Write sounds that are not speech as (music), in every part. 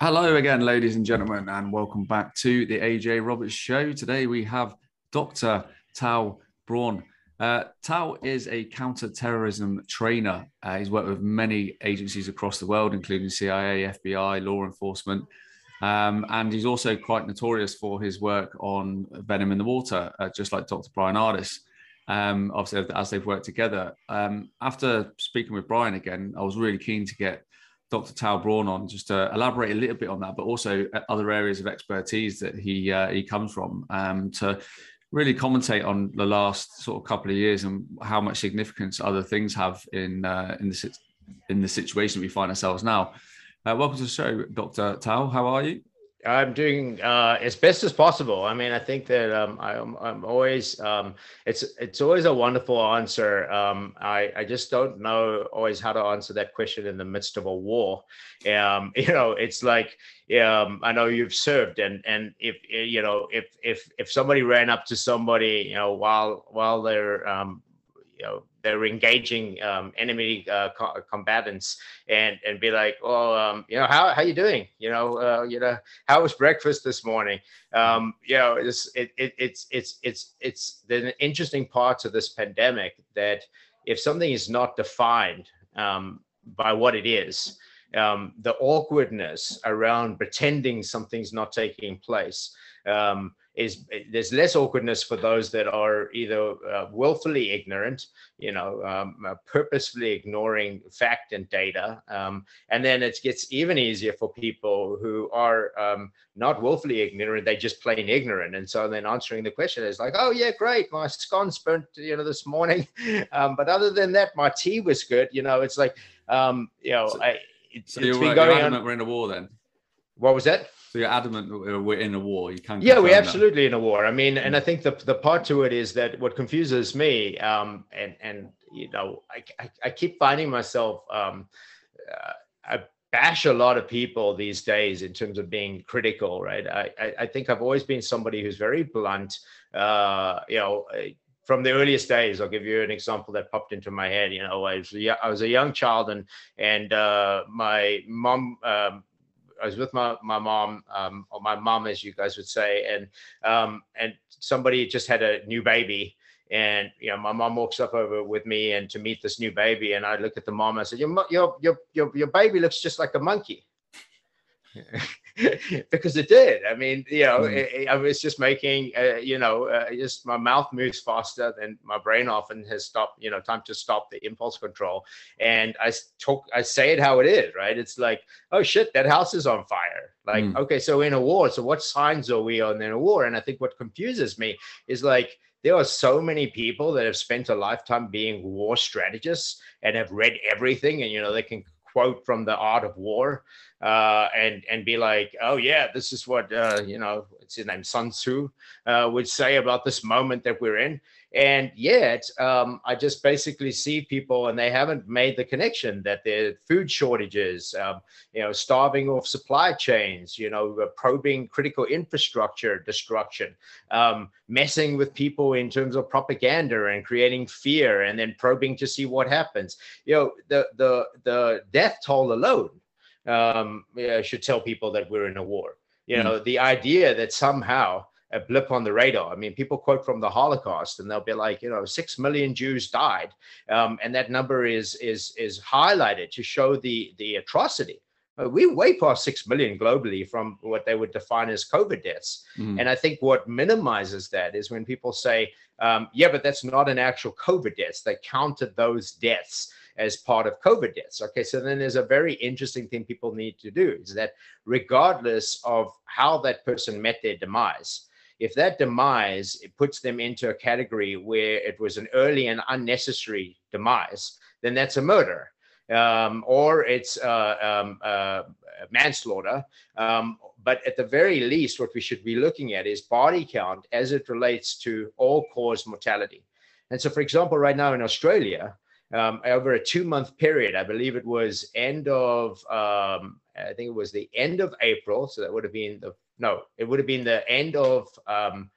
Hello again, ladies and gentlemen, and welcome back to the AJ Roberts Show. Today we have Dr. Tau Braun. Uh, Tau is a counter-terrorism trainer. Uh, he's worked with many agencies across the world, including CIA, FBI, law enforcement, um, and he's also quite notorious for his work on venom in the water, uh, just like Dr. Bryan Ardis. Um, obviously, as they've worked together. Um, after speaking with Bryan again, I was really keen to get Dr. Tau Braun on just to elaborate a little bit on that, but also other areas of expertise that he uh, he comes from um, to really commentate on the last sort of couple of years and how much significance other things have in uh, in the in the situation we find ourselves now. Uh, welcome to the show, Dr. Tau. How are you? I'm doing uh, as best as possible. I mean, I think that um, I, am I'm always um, it's it's always a wonderful answer. Um, I I just don't know always how to answer that question in the midst of a war. Um, (laughs) you know, it's like um, I know you've served, and and if you know if if if somebody ran up to somebody, you know, while while they're um, you know they're engaging um, enemy uh, co- combatants and and be like, oh, um, you know, how how you doing? You know, uh, you know, how was breakfast this morning? Um, you know, it's it, it, it's it's it's it's the interesting parts of this pandemic that if something is not defined um, by what it is, um, the awkwardness around pretending something's not taking place. Um, is there's less awkwardness for those that are either uh, willfully ignorant, you know, um, uh, purposefully ignoring fact and data, um, and then it gets even easier for people who are um, not willfully ignorant; they just plain ignorant, and so then answering the question is like, "Oh yeah, great, my scones burnt, you know, this morning, (laughs) um, but other than that, my tea was good." You know, it's like, um, you know, so, I, it's, so you're, been going on. We're in a war then. What was that? So you're adamant that we're in a war. You can't. Yeah, we're absolutely that. in a war. I mean, and I think the the part to it is that what confuses me, um, and and you know, I I, I keep finding myself, um, uh, I bash a lot of people these days in terms of being critical, right? I I, I think I've always been somebody who's very blunt. Uh, you know. from the earliest days, I'll give you an example that popped into my head. You know, I was I was a young child, and and uh, my mom um, I was with my my mom um, or my mom, as you guys would say, and um, and somebody just had a new baby, and you know my mom walks up over with me and to meet this new baby, and I look at the mom. And I said, "Your your your your your baby looks just like a monkey." (laughs) (laughs) because it did. I mean, you know, mm. it, I was just making, uh, you know, uh, just my mouth moves faster than my brain often has stopped, you know, time to stop the impulse control. And I talk, I say it how it is, right? It's like, oh shit, that house is on fire. Like, mm. okay, so in a war. So what signs are we on in a war? And I think what confuses me is like, there are so many people that have spent a lifetime being war strategists and have read everything and you know they can quote from the art of war uh, and and be like, oh yeah, this is what uh, you know, it's his name, Sun Tzu uh, would say about this moment that we're in. And yet, um, I just basically see people, and they haven't made the connection that there are food shortages, um, you know, starving off supply chains, you know, probing critical infrastructure destruction, um, messing with people in terms of propaganda and creating fear, and then probing to see what happens. You know, the the the death toll alone um, should tell people that we're in a war. You know, mm. the idea that somehow a blip on the radar. I mean, people quote from the Holocaust, and they'll be like, you know, six million Jews died, um, and that number is is is highlighted to show the the atrocity. Uh, we're way past six million globally from what they would define as COVID deaths. Mm. And I think what minimizes that is when people say, um, yeah, but that's not an actual COVID deaths. They counted those deaths as part of COVID deaths. Okay, so then there's a very interesting thing people need to do is that regardless of how that person met their demise, if that demise it puts them into a category where it was an early and unnecessary demise, then that's a murder. Um, or it's uh, um, uh, manslaughter. Um, but at the very least, what we should be looking at is body count as it relates to all cause mortality. And so, for example, right now in Australia, um, over a two month period. I believe it was end of, um, I think it was the end of April. So that would have been the, no, it would have been the end of um,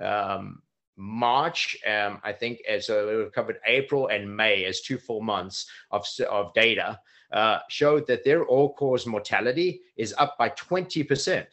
um March. Um, I think as so it covered April and May as two full months of, of data. uh, showed that their all-cause mortality is up by 20%.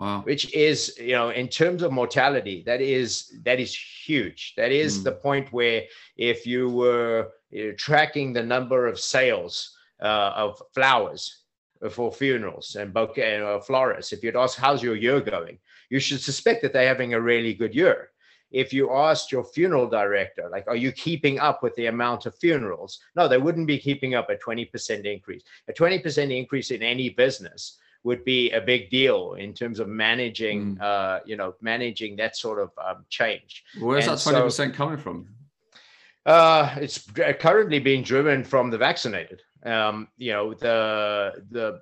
Wow. Which is, you know, in terms of mortality, that is that is huge. That is mm. the point where if you were you know, tracking the number of sales uh, of flowers for funerals and bouquet uh, florists, if you'd ask how's your year going, you should suspect that they're having a really good year. If you asked your funeral director, like, are you keeping up with the amount of funerals? No, they wouldn't be keeping up a 20% increase. A 20% increase in any business would be a big deal in terms of managing, mm. uh, you know, managing that sort of um, change. Where's and that 20% so, coming from? Uh, it's currently being driven from the vaccinated. Um, you know, the the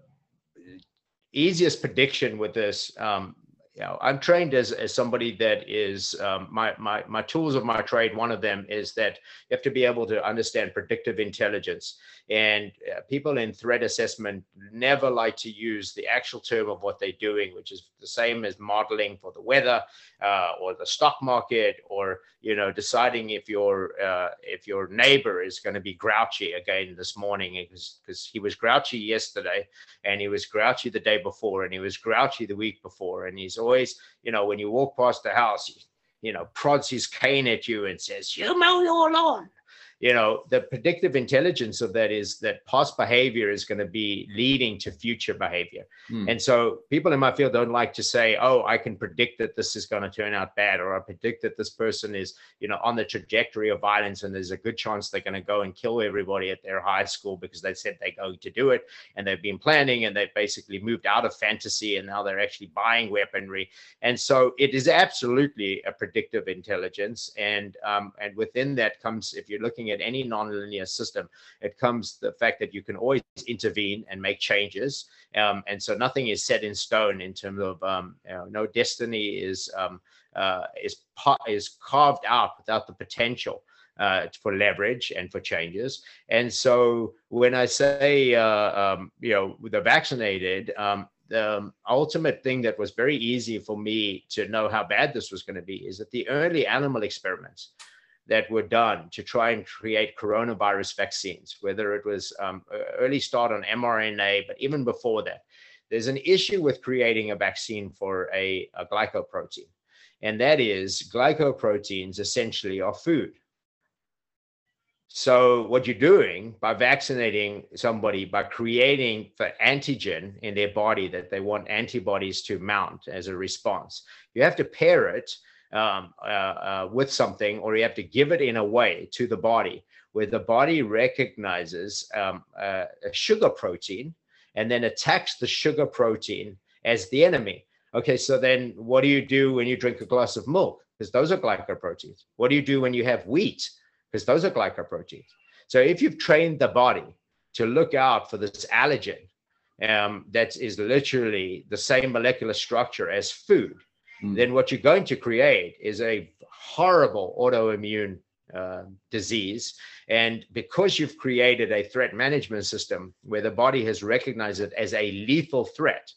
easiest prediction with this um, you know, I'm trained as, as somebody that is um, my, my, my tools of my trade. One of them is that you have to be able to understand predictive intelligence. And uh, people in threat assessment never like to use the actual term of what they're doing, which is the same as modeling for the weather uh, or the stock market, or you know, deciding if your uh, if your neighbor is going to be grouchy again this morning because he was grouchy yesterday, and he was grouchy the day before, and he was grouchy the week before, and he's always, you know, when you walk past the house, you know, prods his cane at you and says, "You mow your lawn." You know the predictive intelligence of that is that past behavior is going to be leading to future behavior mm. and so people in my field don't like to say oh i can predict that this is going to turn out bad or i predict that this person is you know on the trajectory of violence and there's a good chance they're going to go and kill everybody at their high school because they said they're going to do it and they've been planning and they've basically moved out of fantasy and now they're actually buying weaponry and so it is absolutely a predictive intelligence and um, and within that comes if you're looking at any nonlinear system, it comes the fact that you can always intervene and make changes. Um, and so nothing is set in stone in terms of um, you know, no destiny is um, uh, is is carved out without the potential. Uh, for leverage and for changes. And so when I say, uh, um, you know, the vaccinated, um, the ultimate thing that was very easy for me to know how bad this was going to be is that the early animal experiments that were done to try and create coronavirus vaccines, whether it was um, early start on mRNA, but even before that, there's an issue with creating a vaccine for a, a glycoprotein. And that is glycoproteins essentially are food. So what you're doing by vaccinating somebody by creating the antigen in their body that they want antibodies to mount as a response, you have to pair it um, uh, uh, with something, or you have to give it in a way to the body where the body recognizes um, uh, a sugar protein and then attacks the sugar protein as the enemy. Okay, so then what do you do when you drink a glass of milk? Because those are glycoproteins. What do you do when you have wheat? Because those are glycoproteins. So if you've trained the body to look out for this allergen um, that is literally the same molecular structure as food, mm. then what you're going to create is a horrible autoimmune uh, disease. And because you've created a threat management system where the body has recognized it as a lethal threat,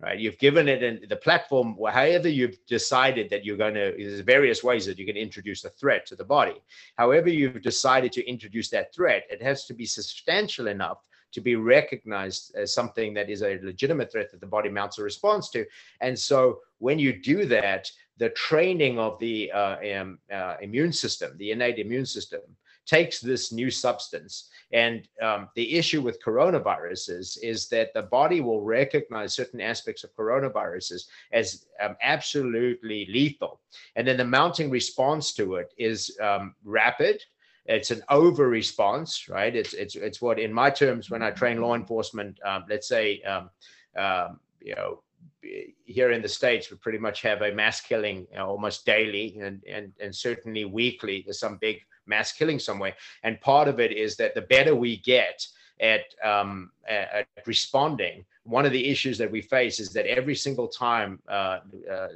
right? You've given it in the platform, however you've decided that you're going to, there's various ways that you can introduce a threat to the body. However, you've decided to introduce that threat, it has to be substantial enough to be recognized as something that is a legitimate threat that the body mounts a response to. And so when you do that, the training of the uh, um, uh, immune system, the innate immune system, takes this new substance. And um, the issue with coronaviruses is that the body will recognize certain aspects of coronaviruses as um, absolutely lethal. And then the mounting response to it is um, rapid it's an over response, right? It's it's it's what in my terms when I train law enforcement, um, let's say, um, um, you know, here in the states we pretty much have a mass killing you know, almost daily and, and and certainly weekly. There's some big mass killing somewhere, and part of it is that the better we get at, um, at responding, one of the issues that we face is that every single time uh, uh,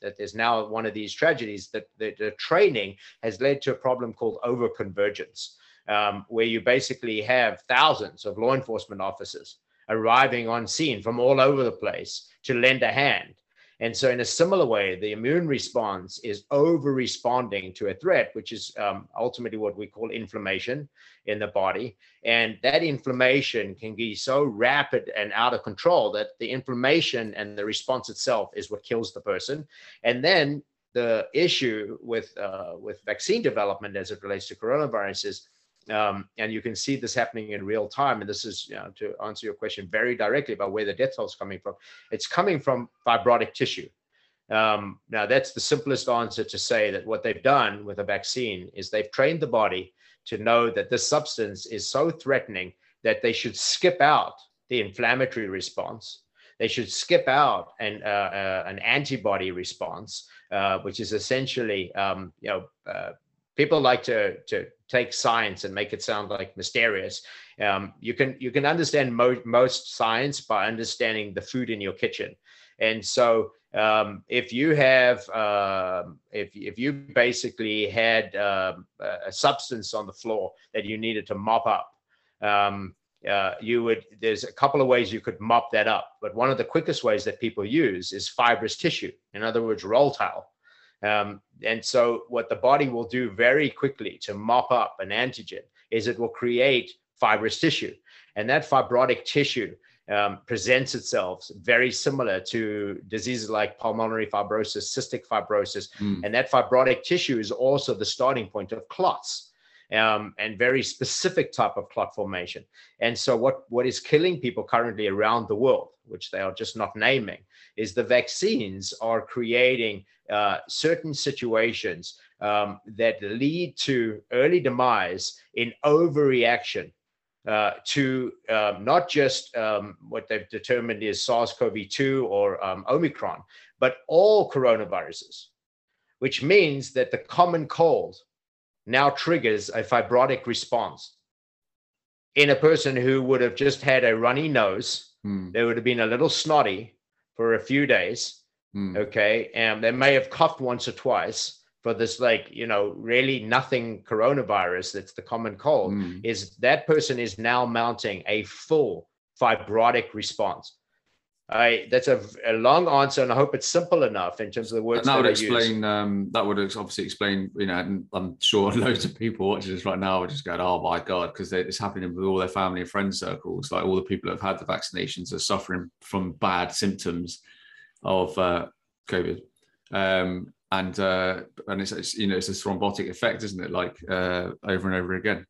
that there's now one of these tragedies, that the, the training has led to a problem called overconvergence, um, where you basically have thousands of law enforcement officers arriving on scene from all over the place to lend a hand. And so, in a similar way, the immune response is over responding to a threat, which is um, ultimately what we call inflammation in the body. And that inflammation can be so rapid and out of control that the inflammation and the response itself is what kills the person. And then the issue with uh, with vaccine development as it relates to coronavirus is um, and you can see this happening in real time. And this is, you know, to answer your question very directly about where the death toll is coming from. It's coming from fibrotic tissue. Um, now, that's the simplest answer to say that what they've done with a vaccine is they've trained the body to know that this substance is so threatening that they should skip out the inflammatory response. They should skip out an, uh, uh, an antibody response, uh, which is essentially, um, you know, uh, people like to to take science and make it sound like mysterious. Um, you can you can understand mo- most science by understanding the food in your kitchen, and so um, if you have uh, if if you basically had um, a substance on the floor that you needed to mop up. Um, uh, you would there's a couple of ways you could mop that up but one of the quickest ways that people use is fibrous tissue in other words roll towel um, and so, what the body will do very quickly to mop up an antigen is it will create fibrous tissue. And that fibrotic tissue um, presents itself very similar to diseases like pulmonary fibrosis, cystic fibrosis. Mm. And that fibrotic tissue is also the starting point of clots. Um, and very specific type of clot formation. And so, what, what is killing people currently around the world, which they are just not naming, is the vaccines are creating uh, certain situations um, that lead to early demise in overreaction uh, to um, not just um, what they've determined is SARS-CoV-2 or um, Omicron, but all coronaviruses, which means that the common cold now triggers a fibrotic response in a person who would have just had a runny nose. They would have been a little snotty for a few days Mm. Okay. And they may have coughed once or twice for this, like, you know, really nothing coronavirus that's the common cold, mm. is that person is now mounting a full fibrotic response. I that's a, a, long answer, and I hope it's simple enough in terms of the words. And that, that would explain. Um, that would obviously explain. You know, I'm sure (laughs) loads of people watching this right now are just going, "Oh my god," because it's happening with all their family and friend circles. Like all the people that have had the vaccinations are suffering from bad symptoms of uh, COVID. Um, and uh, and it's, it's, you know it's a thrombotic effect, isn't it? Like uh, over and over again.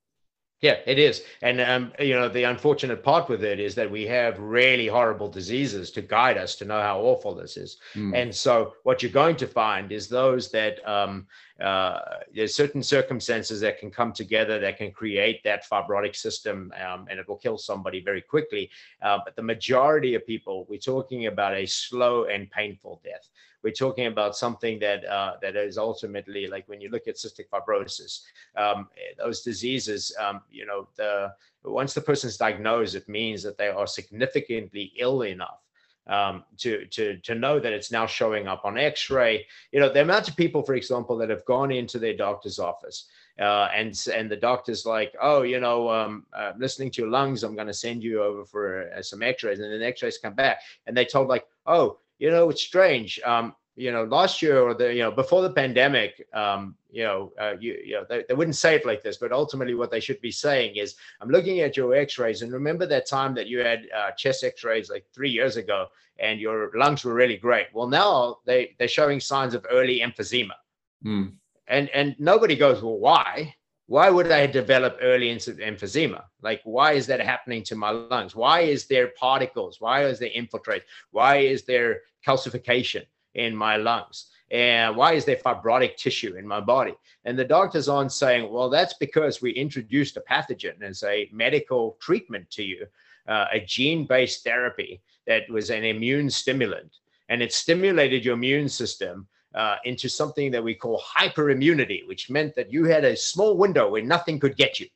Yeah, it is. And, um, you know, the unfortunate part with it is that we have really horrible diseases to guide us to know how awful this is. Mm. And so, what you're going to find is those that um, uh, there's certain circumstances that can come together that can create that fibrotic system um, and it will kill somebody very quickly. Uh, but the majority of people, we're talking about a slow and painful death we're talking about something that uh, that is ultimately like when you look at cystic fibrosis, um, those diseases, um, you know, the once the person's diagnosed, it means that they are significantly ill enough um, to to to know that it's now showing up on X-ray. You know, the amount of people, for example, that have gone into their doctor's office. Uh, and and the doctor's like, oh, you know, um, uh, listening to your lungs, I'm going to send you over for uh, some X-rays, and then the X-rays come back, and they told like, oh, you know, it's strange. Um, you know, last year or the, you know, before the pandemic, um, you know, uh, you, you know, they, they wouldn't say it like this, but ultimately what they should be saying is, I'm looking at your x-rays and remember that time that you had uh, chest x-rays like three years ago and your lungs were really great. Well, now they, they're showing signs of early emphysema. Mm. And, and nobody goes, well, why? why would I develop early emphysema? Like, why is that happening to my lungs? Why is there particles? Why is there infiltrate? Why is there calcification in my lungs? And why is there fibrotic tissue in my body? And the doctor's on saying, well, that's because we introduced a pathogen as a medical treatment to you, uh, a gene based therapy that was an immune stimulant. And it stimulated your immune system uh, into something that we call hyperimmunity, which meant that you had a small window where nothing could get you.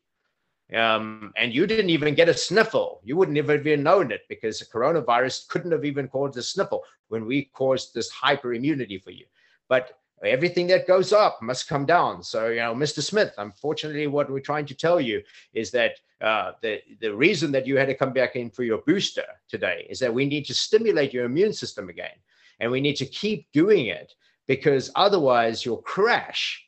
Um, and you didn't even get a sniffle. You wouldn't have even known it because the coronavirus couldn't have even caused a sniffle when we caused this hyperimmunity for you. But everything that goes up must come down. So, you know, Mr. Smith, unfortunately, what we're trying to tell you is that uh, the, the reason that you had to come back in for your booster today is that we need to stimulate your immune system again. and we need to keep doing it because otherwise you'll crash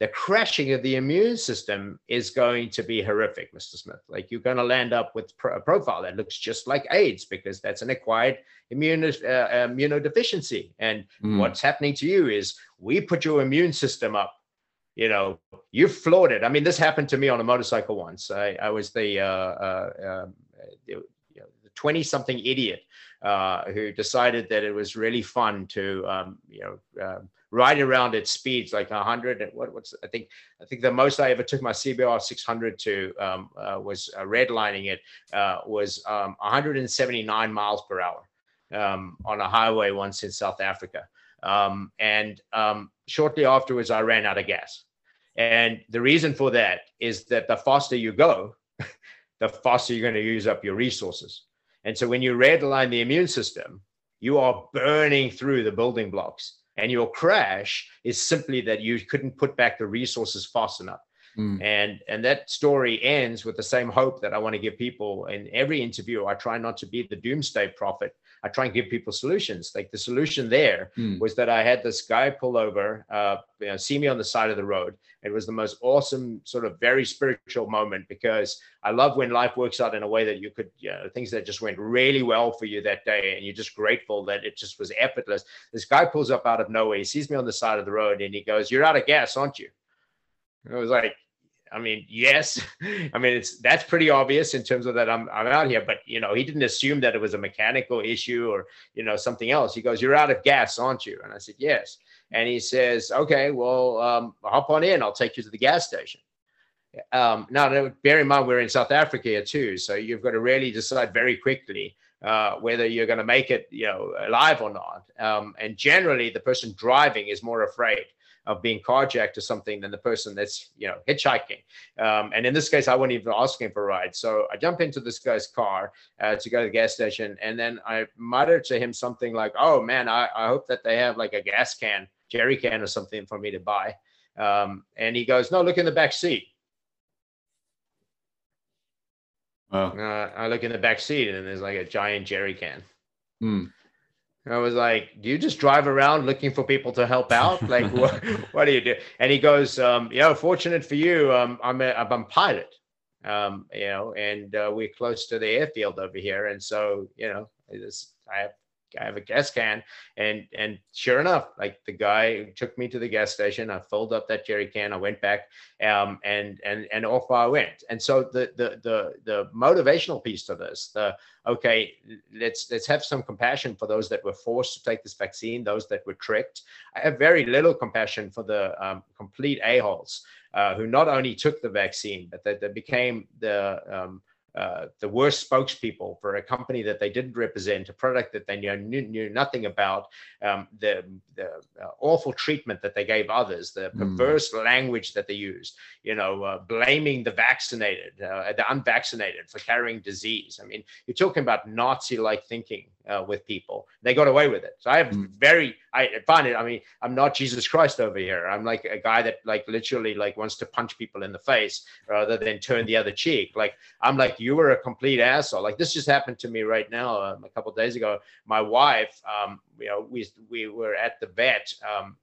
the crashing of the immune system is going to be horrific, Mr. Smith. Like you're going to land up with a profile that looks just like AIDS because that's an acquired immune, uh, immunodeficiency. And mm. what's happening to you is we put your immune system up. You know, you floored it. I mean, this happened to me on a motorcycle once. I, I was the, uh, uh, um, the 20 something idiot uh, who decided that it was really fun to, um, you know, um, right around its speeds, like 100. What, what's I think I think the most I ever took my CBR 600 to um, uh, was uh, redlining it uh, was um, 179 miles per hour um, on a highway once in South Africa. Um, and um, shortly afterwards, I ran out of gas. And the reason for that is that the faster you go, (laughs) the faster you're going to use up your resources. And so when you redline the immune system, you are burning through the building blocks and your crash is simply that you couldn't put back the resources fast enough. Mm. And and that story ends with the same hope that I want to give people in every interview. I try not to be the doomsday prophet. I try and give people solutions. Like the solution there mm. was that I had this guy pull over, uh, you know, see me on the side of the road. It was the most awesome, sort of very spiritual moment because I love when life works out in a way that you could, you know, things that just went really well for you that day, and you're just grateful that it just was effortless. This guy pulls up out of nowhere. He sees me on the side of the road, and he goes, "You're out of gas, aren't you?" I was like, I mean, yes. (laughs) I mean, it's that's pretty obvious in terms of that I'm I'm out here, but you know, he didn't assume that it was a mechanical issue or you know something else. He goes, "You're out of gas, aren't you?" And I said, "Yes." And he says, "Okay, well, um, hop on in. I'll take you to the gas station." Um, now, bear in mind we're in South Africa here too, so you've got to really decide very quickly uh, whether you're going to make it, you know, alive or not. Um, and generally, the person driving is more afraid of being carjacked or something than the person that's you know hitchhiking. Um, and in this case, I wasn't even asking for a ride. So I jump into this guy's car uh, to go to the gas station, and then I mutter to him something like, "Oh man, I, I hope that they have like a gas can, jerry can, or something for me to buy." Um, and he goes, "No, look in the back seat." Wow. Uh, I look in the back seat, and there's like a giant jerry can. Hmm. I was like, "Do you just drive around looking for people to help out? Like, (laughs) what, what do you do?" And he goes, um, "You know, fortunate for you, um, I'm a, I'm a pilot, um, you know, and uh, we're close to the airfield over here, and so you know, I have I have a gas can. And and sure enough, like the guy took me to the gas station. I filled up that jerry can. I went back, um, and and and off I went. And so the the the the motivational piece to this, the okay, let's let's have some compassion for those that were forced to take this vaccine, those that were tricked. I have very little compassion for the um, complete a holes uh, who not only took the vaccine, but that they became the um, uh, the worst spokespeople for a company that they didn't represent, a product that they knew, knew, knew nothing about, um, the, the uh, awful treatment that they gave others, the hmm. perverse mm. language that they used, you know, uh, blaming the vaccinated, uh, the unvaccinated for carrying disease. I mean, you're talking about Nazi like thinking uh, with people. They got away with it. So I have mm. very, I find it, I mean, I'm not Jesus Christ over here. I'm like a guy that like literally like wants to punch people in the face rather than turn the other cheek. Like, I'm like, you were a complete asshole. Like this just happened to me right now. Um, a couple days ago, my wife, um, you know, we we were at the vet, um,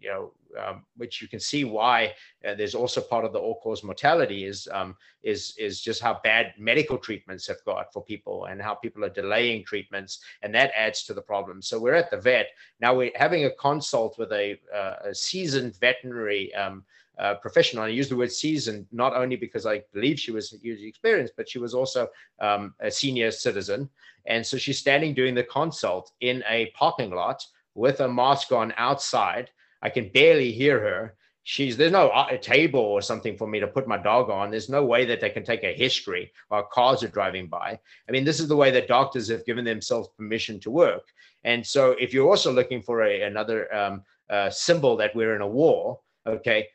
you know, um, which you can see why uh, there's also part of the all-cause mortality is um, is is just how bad medical treatments have got for people and how people are delaying treatments, and that adds to the problem. So we're at the vet now. We're having a consult with a, uh, a seasoned veterinary. Um, uh, professional. I use the word seasoned not only because I believe she was hugely experienced, but she was also um, a senior citizen. And so she's standing doing the consult in a parking lot with a mask on outside. I can barely hear her. She's there's no uh, a table or something for me to put my dog on. There's no way that they can take a history while cars are driving by. I mean, this is the way that doctors have given themselves permission to work. And so, if you're also looking for a, another um, uh, symbol that we're in a war, Okay.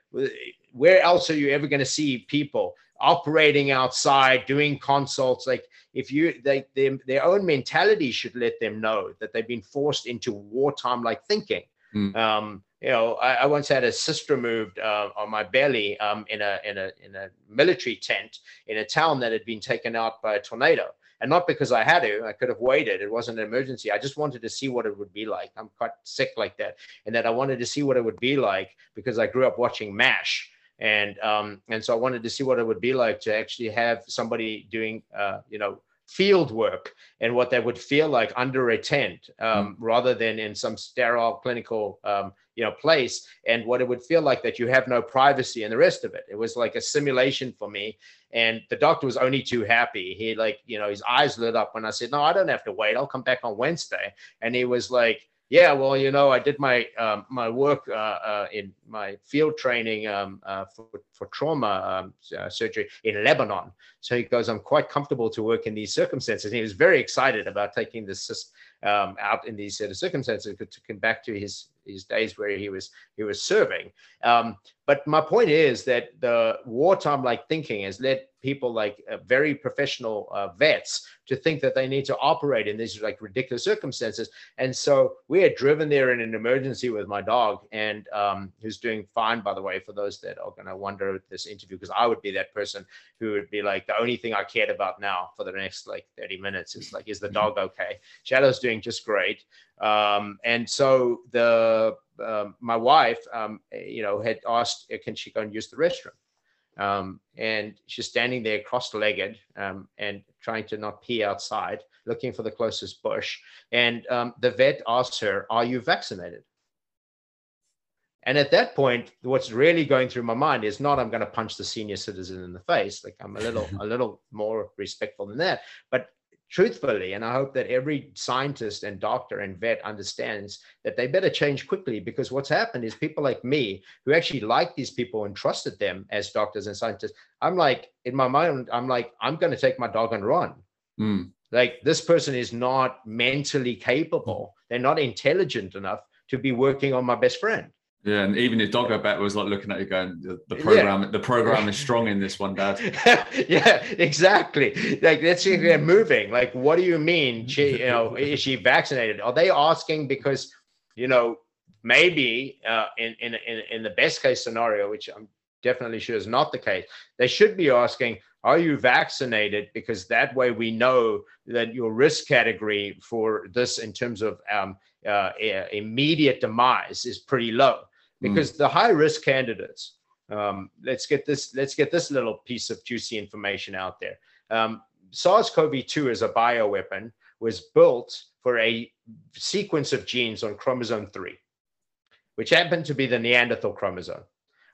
Where else are you ever going to see people operating outside, doing consults? Like if you, they, they, their own mentality should let them know that they've been forced into wartime like thinking. Mm. Um, you know, I, I, once had a cyst removed uh, on my belly um, in a in a in a military tent in a town that had been taken out by a tornado, and not because I had to. I could have waited. It wasn't an emergency. I just wanted to see what it would be like. I'm quite sick like that, and that I wanted to see what it would be like because I grew up watching MASH, and um, and so I wanted to see what it would be like to actually have somebody doing, uh, you know, field work and what that would feel like under a tent um, mm. rather than in some sterile clinical um, you know place and what it would feel like that you have no privacy and the rest of it. It was like a simulation for me and the doctor was only too happy. He like you know his eyes lit up when i said no i don't have to wait. I'll come back on wednesday. And he was like yeah, well, you know, I did my um, my work uh, uh, in my field training um, uh, for, for trauma um, uh, surgery in Lebanon. So he goes, I'm quite comfortable to work in these circumstances. And he was very excited about taking this um, out in these sort of circumstances to come back to his his days where he was he was serving. Um, but my point is that the wartime like thinking has led people like uh, very professional uh, vets to think that they need to operate in these like ridiculous circumstances. And so we had driven there in an emergency with my dog, and um, who's doing fine, by the way, for those that are going to wonder at this interview, because I would be that person who would be like, the only thing I cared about now for the next like 30 minutes is like, is the dog okay? Shadow's doing just great. Um, and so the um, my wife, um, you know, had asked, can she go and use the restroom? Um, and she's standing there cross-legged um, and trying to not pee outside, looking for the closest bush. And um, the vet asks her, "Are you vaccinated?" And at that point, what's really going through my mind is not I'm going to punch the senior citizen in the face. Like I'm a little a little more respectful than that. But truthfully, and I hope that every scientist and doctor and vet understands that they better change quickly because what's happened is people like me who actually like these people and trusted them as doctors and scientists. I'm like, in my mind, I'm like, I'm going to take my dog and run. Mm. Like, this person is not mentally capable, they're not intelligent enough to be working on my best friend. Yeah, and even your doggo bet was like looking at you, going, "The, the program, yeah. the program is strong in this one, Dad." (laughs) yeah, exactly. Like that's they're moving. Like, what do you mean? (laughs) She, you know, is she vaccinated? Are they asking because, you know, maybe uh, in, in in in the best case scenario, which I'm definitely sure is not the case, they should be asking, "Are you vaccinated?" Because that way we know that your risk category for this, in terms of um, uh, immediate demise, is pretty low. Because mm. the high risk candidates um, let's get this let's get this little piece of juicy information out there um, sars-cov-2 as a bioweapon was built for a sequence of genes on chromosome 3 which happened to be the neanderthal chromosome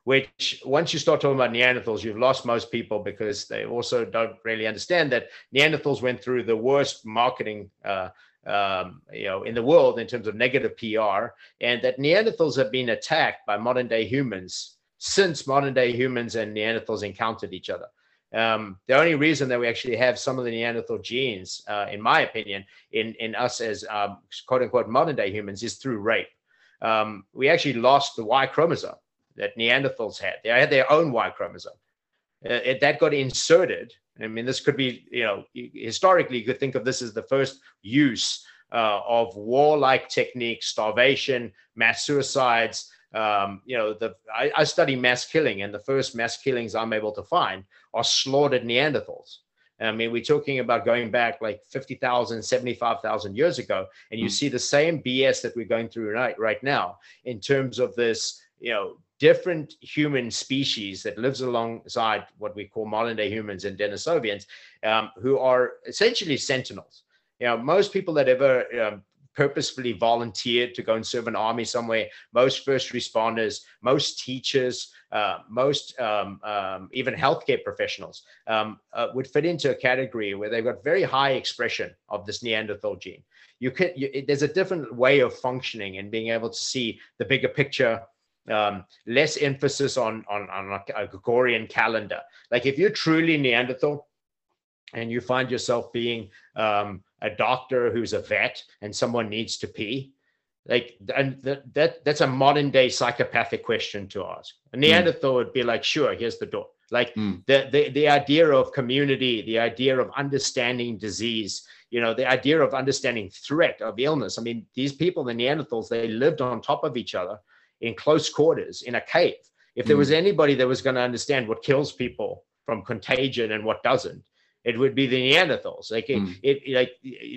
which once you start talking about Neanderthals, you've lost most people because they also don't really understand that Neanderthals went through the worst marketing uh, um, you know, in the world in terms of negative PR, and that Neanderthals have been attacked by modern day humans since modern day humans and Neanderthals encountered each other. Um, the only reason that we actually have some of the Neanderthal genes, uh, in my opinion, in, in us as um, quote unquote modern day humans is through rape. Um, we actually lost the Y chromosome that Neanderthals had. They had their own Y chromosome. Uh, it, that got inserted I mean, this could be, you know, historically, you could think of this as the first use uh, of warlike techniques, starvation, mass suicides. Um, you know, the I, I, study mass killing, and the first mass killings I'm able to find are slaughtered Neanderthals. I mean, we're talking about going back like 50,000, 75,000 years ago, and you mm. see the same BS that we're going through right, right now in terms of this, you know, different human species that lives alongside what we call modern day humans and Denisovians, um, who are essentially sentinels. You know, most people that ever um, purposefully volunteered to go and serve an army somewhere, most first responders, most teachers, uh, most um, um, even healthcare professionals um, uh, would fit into a category where they've got very high expression of this Neanderthal gene. You can, you, there's a different way of functioning and being able to see the bigger picture, um, less emphasis on, on, on a Gregorian calendar. Like if you're truly Neanderthal and you find yourself being um, a doctor who's a vet and someone needs to pee, like and that, that that's a modern day psychopathic question to ask. A hmm. Neanderthal mm. would be like, sure, here's the door. Like mm. the, the the idea of community, the idea of understanding disease, you know, the idea of understanding threat of illness. I mean, these people, the Neanderthals, they lived on top of each other in close quarters in a cave. If there was hmm. anybody that was going to understand what kills people from contagion and what doesn't, It would be the Neanderthals. Like mm. it, it, like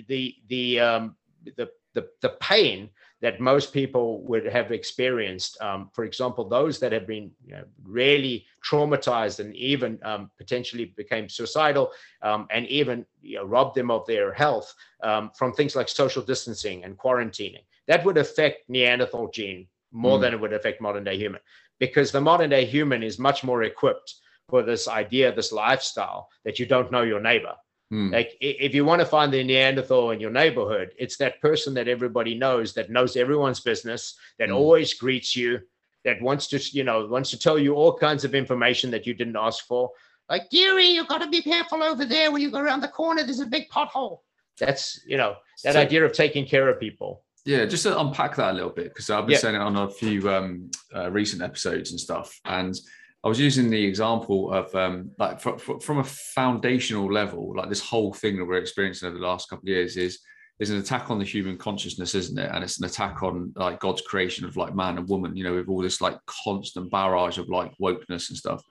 the the um, the the the pain that most people would have experienced. Um, for example, those that have been you know, really traumatized and even um, potentially became suicidal um, and even you know, robbed them of their health um, from things like social distancing and quarantining. That would affect Neanderthal gene more mm. than it would affect modern day human because the modern day human is much more equipped for this idea, this lifestyle that you don't know your neighbor. Hmm. Like if you want to find the Neanderthal in your neighborhood, it's that person that everybody knows, that knows everyone's business, that hmm. always greets you, that wants to, you know, wants to tell you all kinds of information that you didn't ask for. Like, Gary, you've got to be careful over there when you go around the corner. There's a big pothole. That's, you know, that so, idea of taking care of people. Yeah, just to unpack that a little bit because I've been yeah. saying it on a few um, uh, recent episodes and stuff, and I was using the example of um, like for, for, from a foundational level, like this whole thing that we're experiencing over the last couple of years is is an attack on the human consciousness, isn't it? And it's an attack on like God's creation of like man and woman, you know, with all this like constant barrage of like wokeness and stuff.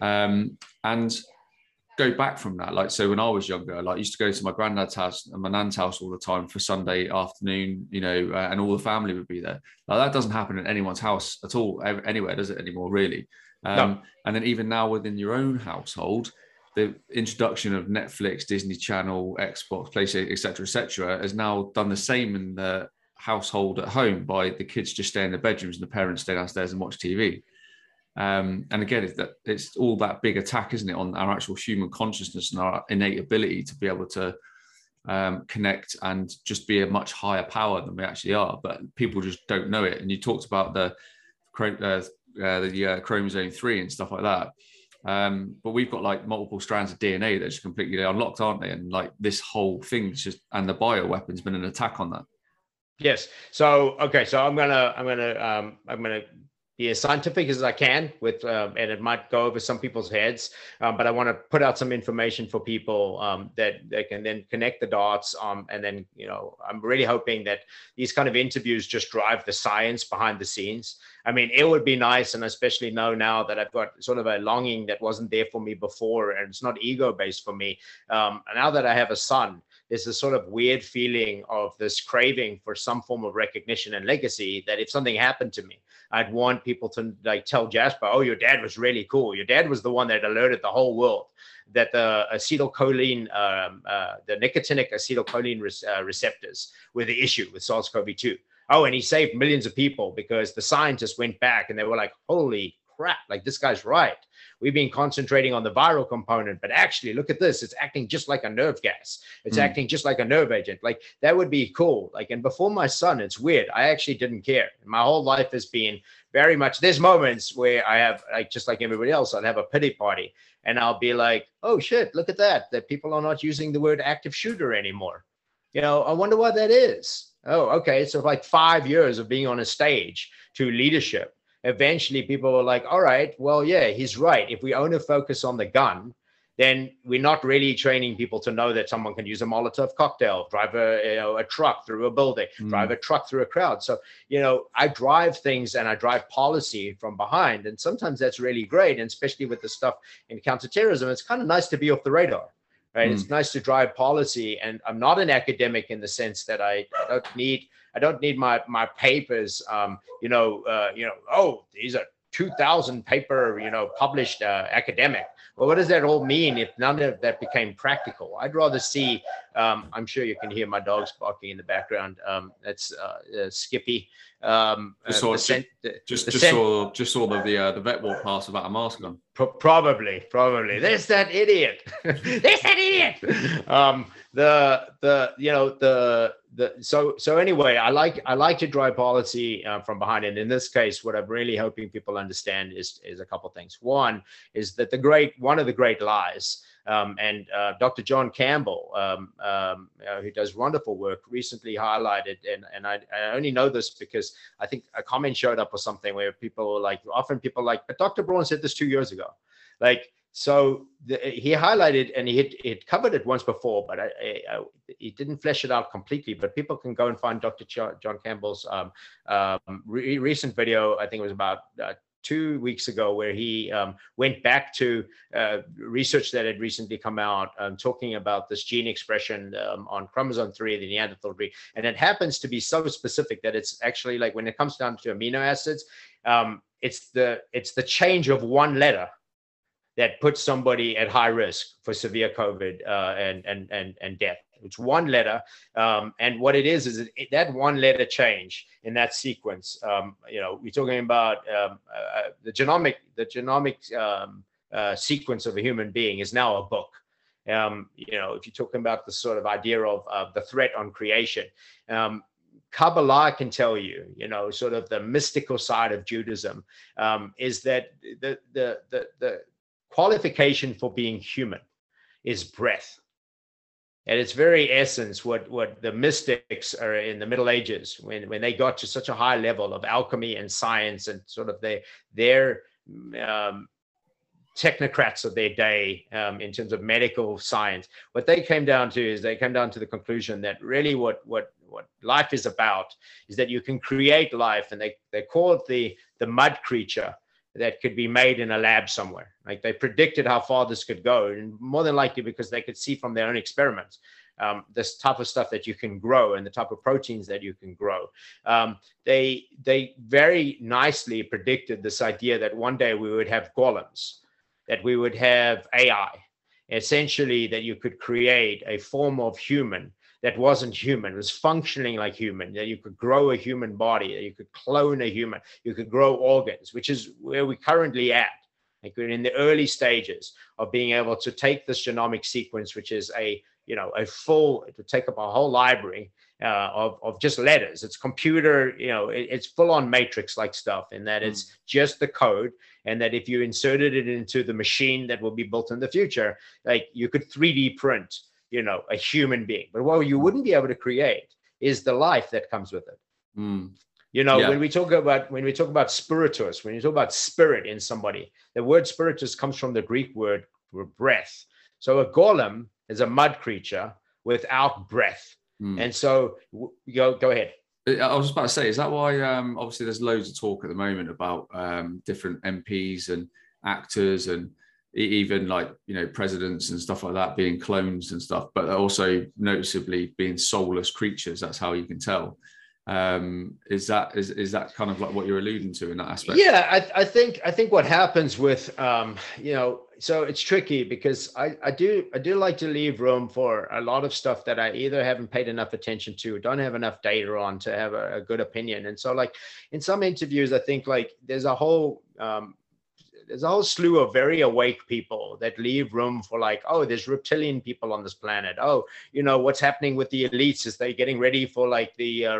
Um, and go back from that. Like, so when I was younger, like I used to go to my granddad's house and my nan's house all the time for Sunday afternoon, you know, uh, and all the family would be there. Like that doesn't happen in anyone's house at all, anywhere, does it anymore, really? Um, no. And then even now within your own household, the introduction of Netflix, Disney Channel, Xbox, PlayStation, etc., etc., has now done the same in the household at home by the kids just stay in the bedrooms and the parents stay downstairs and watch TV. Um, and again, it's, that, it's all that big attack, isn't it, on our actual human consciousness and our innate ability to be able to um, connect and just be a much higher power than we actually are. But people just don't know it. And you talked about the uh, uh, the uh, chromosome three and stuff like that. Um, but we've got like multiple strands of DNA that's completely unlocked, aren't they? And like this whole thing's just and the bio weapon's been an attack on that. Yes. So okay. So I'm gonna I'm gonna um, I'm gonna be as scientific as I can with, uh, and it might go over some people's heads, um, but I want to put out some information for people um, that they can then connect the dots. Um, and then, you know, I'm really hoping that these kind of interviews just drive the science behind the scenes. I mean, it would be nice, and especially know now that I've got sort of a longing that wasn't there for me before, and it's not ego based for me. Um, now that I have a son, there's a sort of weird feeling of this craving for some form of recognition and legacy that if something happened to me, I'd want people to like tell Jasper, oh, your dad was really cool. Your dad was the one that alerted the whole world that the acetylcholine, um, uh, the nicotinic acetylcholine re- uh, receptors were the issue with SARS-CoV-2. Oh, and he saved millions of people because the scientists went back and they were like, holy crap, like this guy's right. We've been concentrating on the viral component, but actually, look at this. It's acting just like a nerve gas. It's mm. acting just like a nerve agent. Like that would be cool. Like, and before my son, it's weird. I actually didn't care. My whole life has been very much. There's moments where I have, like, just like everybody else, I'll have a pity party and I'll be like, oh shit, look at that. That people are not using the word active shooter anymore. You know, I wonder why that is. Oh, okay. So like five years of being on a stage to leadership eventually people were like, all right, well, yeah, he's right. If we only focus on the gun, then we're not really training people to know that someone can use a Molotov cocktail, drive a, you know, a truck through a building, mm. drive a truck through a crowd. So, you know, I drive things and I drive policy from behind. And sometimes that's really great. And especially with the stuff in counterterrorism, it's kind of nice to be off the radar. Right. Mm. It's nice to drive policy. And I'm not an academic in the sense that I, I don't need I don't need my my papers. Um, you know, uh, you know. Oh, these are 2000 paper, you know, published uh, academic. Well, what does that all mean if none of that became practical? I'd rather see. Um, I'm sure you can hear my dogs barking in the background. Um, that's uh, uh, Skippy. Um, just uh, saw, just, just, just saw just saw the the, uh, the vet walk past without a mask on. Pro- probably, probably. (laughs) There's that idiot. There's that idiot. Um, the the you know the the so so anyway i like i like to drive policy uh, from behind and in this case what i'm really hoping people understand is is a couple things one is that the great one of the great lies um, and uh, Dr. John Campbell, um, um, uh, who does wonderful work, recently highlighted, and, and I, I, only know this because I think a comment showed up or something where people were like, often people like, but Dr. Braun said this two years ago. Like so the, he highlighted and he had, he had covered it once before, but I, I, I, he didn't flesh it out completely. But people can go and find Dr. Ch- John Campbell's um, um, re- recent video. I think it was about uh, two weeks ago where he um, went back to uh, research that had recently come out um, talking about this gene expression um, on chromosome three, the Neanderthal three, and it happens to be so specific that it's actually like when it comes down to amino acids, um, it's the it's the change of one letter that puts somebody at high risk for severe COVID uh, and and and and death. It's one letter, um, and what it is is it, that one letter change in that sequence. Um, you know, we're talking about um, uh, uh, the genomic the genomic um, uh, sequence of a human being is now a book. Um, you know, if you're talking about the sort of idea of the threat on creation, um, Kabbalah can tell you, you know, sort of the mystical side of Judaism is that the, the, the, the qualification for being human is breath at its very essence, what, what the mystics are in the Middle Ages, when, when they got to such a high level of alchemy and science and sort of their, their um, technocrats of their day um, in terms of medical science, what they came down to is they came down to the conclusion that really what, what, what life is about is that you can create life, and they, they call it the, the mud creature that could be made in a lab somewhere. Like they predicted how far this could go, and more than likely because they could see from their own experiments um, this type of stuff that you can grow and the type of proteins that you can grow. Um, they they very nicely predicted this idea that one day we would have golems, that we would have AI, essentially that you could create a form of human that wasn't human, was functioning like human, that you could grow a human body, that you could clone a human, you could grow organs, which is where we're currently at. Like we're in the early stages of being able to take this genomic sequence, which is a you know a full to take up a whole library uh, of, of just letters. It's computer, you know, it, it's full on matrix like stuff in that mm. it's just the code. And that if you inserted it into the machine that will be built in the future, like you could 3D print you know, a human being. But what you wouldn't be able to create is the life that comes with it. Mm. You know, yeah. when we talk about when we talk about spiritus, when you talk about spirit in somebody, the word spiritus comes from the Greek word for breath. So a golem is a mud creature without breath. Mm. And so go go ahead. I was just about to say, is that why? Um, obviously, there's loads of talk at the moment about um, different MPs and actors and even like you know presidents and stuff like that being clones and stuff but also noticeably being soulless creatures that's how you can tell. Um is that is, is that kind of like what you're alluding to in that aspect? Yeah i, I think i think what happens with um you know so it's tricky because I, I do i do like to leave room for a lot of stuff that i either haven't paid enough attention to don't have enough data on to have a, a good opinion. And so like in some interviews i think like there's a whole um, there's a whole slew of very awake people that leave room for like, oh, there's reptilian people on this planet. Oh, you know what's happening with the elites is they're getting ready for like the uh,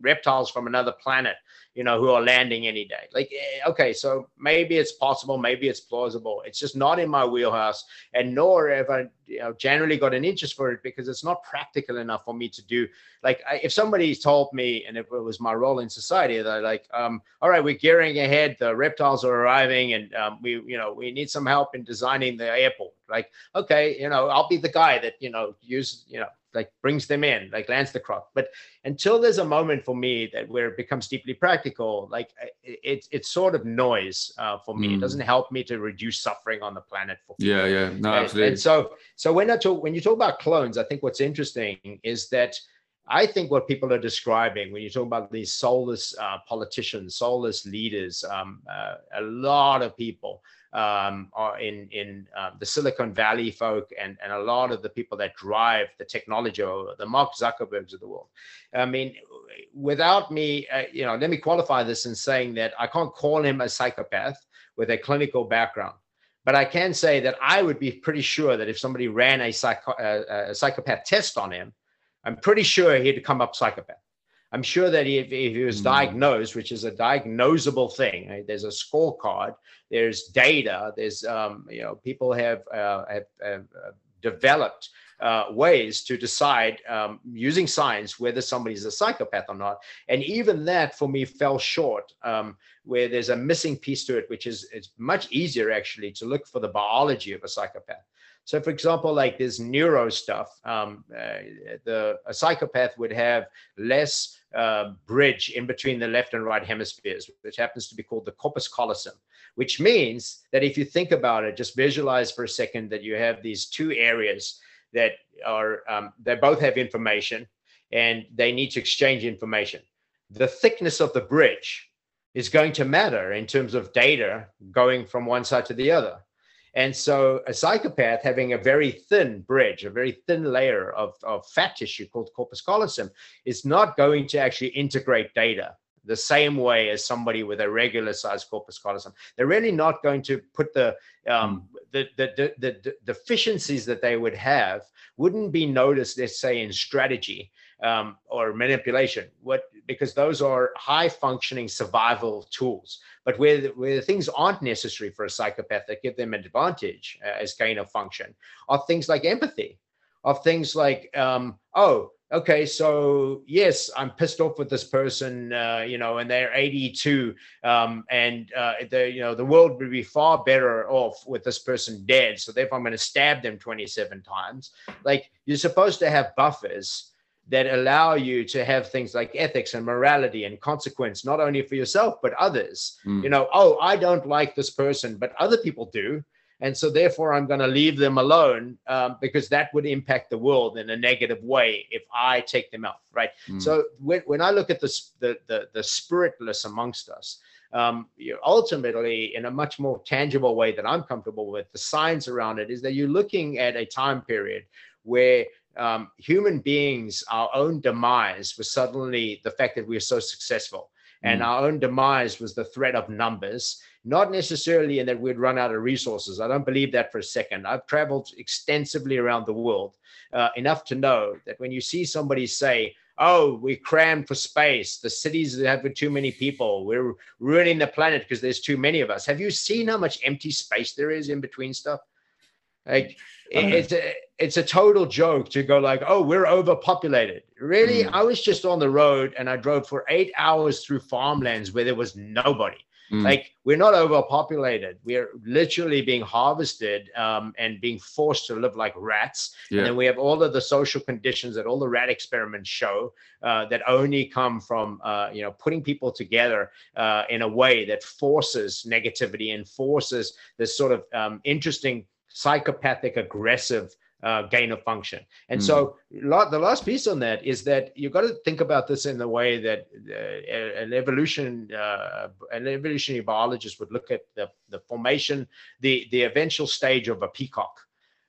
reptiles from another planet you know, who are landing any day. Like, eh, okay, so maybe it's possible, maybe it's plausible. It's just not in my wheelhouse, and nor have I, you know, generally got an interest for it because it's not practical enough for me to do. Like, I, if somebody told me, and if it was my role in society, that like, um, all right, we're gearing ahead, the reptiles are arriving, and um, we, you know, we need some help in designing the airport. Like, okay, you know, I'll be the guy that you know use, you know, like brings them in, like lands the crop. But until there's a moment for me that where it becomes deeply practical, like it's it's sort of noise uh, for me. Mm. It doesn't help me to reduce suffering on the planet. For people. yeah, yeah, no, absolutely. And, and so so when I talk when you talk about clones, I think what's interesting is that. I think what people are describing when you talk about these soulless uh, politicians, soulless leaders, um, uh, a lot of people um, are in in uh, the Silicon Valley folk and and a lot of the people that drive the technology, or the Mark Zuckerbergs of the world. I mean, without me, uh, you know, let me qualify this in saying that I can't call him a psychopath with a clinical background. But I can say that I would be pretty sure that if somebody ran a, psycho, uh, a psychopath test on him, I'm pretty sure he'd come up psychopath. I'm sure that if, if he was mm. diagnosed, which is a diagnosable thing, right? there's a scorecard, there's data, there's um, you know people have uh, have, have uh, developed uh, ways to decide um, using science whether somebody's a psychopath or not. And even that for me fell short, um, where there's a missing piece to it, which is it's much easier actually to look for the biology of a psychopath. So, for example, like this neuro stuff, um, uh, the a psychopath would have less uh, bridge in between the left and right hemispheres, which happens to be called the corpus callosum, which means that if you think about it, just visualize for a second that you have these two areas that are, um, they both have information and they need to exchange information. The thickness of the bridge is going to matter in terms of data going from one side to the other. And so a psychopath having a very thin bridge, a very thin layer of, of fat tissue called corpus callosum is not going to actually integrate data the same way as somebody with a regular size corpus callosum. They're really not going to put the, um, hmm. the, the, the, the, the deficiencies that they would have wouldn't be noticed, let's say, in strategy um, or manipulation. What because those are high functioning survival tools. But where, where things aren't necessary for a psychopath that give them an advantage uh, as gain of function are things like empathy, of things like, um, oh, okay, so yes, I'm pissed off with this person, uh, you know, and they're 82, um, and uh, the you know the world would be far better off with this person dead. So therefore, I'm going to stab them 27 times. Like you're supposed to have buffers that allow you to have things like ethics and morality and consequence, not only for yourself, but others. Mm. You know, oh, I don't like this person, but other people do. And so, therefore, I'm going to leave them alone um, because that would impact the world in a negative way if I take them out, right? Mm. So, when, when I look at the, the, the, the spiritless amongst us, um, you ultimately, in a much more tangible way that I'm comfortable with, the science around it is that you're looking at a time period where um, human beings, our own demise was suddenly the fact that we are so successful. And mm. our own demise was the threat of numbers, not necessarily in that we'd run out of resources. I don't believe that for a second. I've traveled extensively around the world uh, enough to know that when you see somebody say, oh, we crammed for space. The cities have too many people. We're ruining the planet because there's too many of us. Have you seen how much empty space there is in between stuff? Like (laughs) it's a it's a total joke to go like, oh, we're overpopulated. Really, mm. I was just on the road and I drove for eight hours through farmlands where there was nobody. Mm. Like we're not overpopulated. We're literally being harvested um, and being forced to live like rats. Yeah. And then we have all of the social conditions that all the rat experiments show uh, that only come from uh, you know putting people together uh, in a way that forces negativity and forces this sort of um, interesting psychopathic aggressive uh, gain of function. And mm. so the last piece on that is that you've got to think about this in the way that uh, an evolution, uh, an evolutionary biologist would look at the, the formation, the, the eventual stage of a peacock,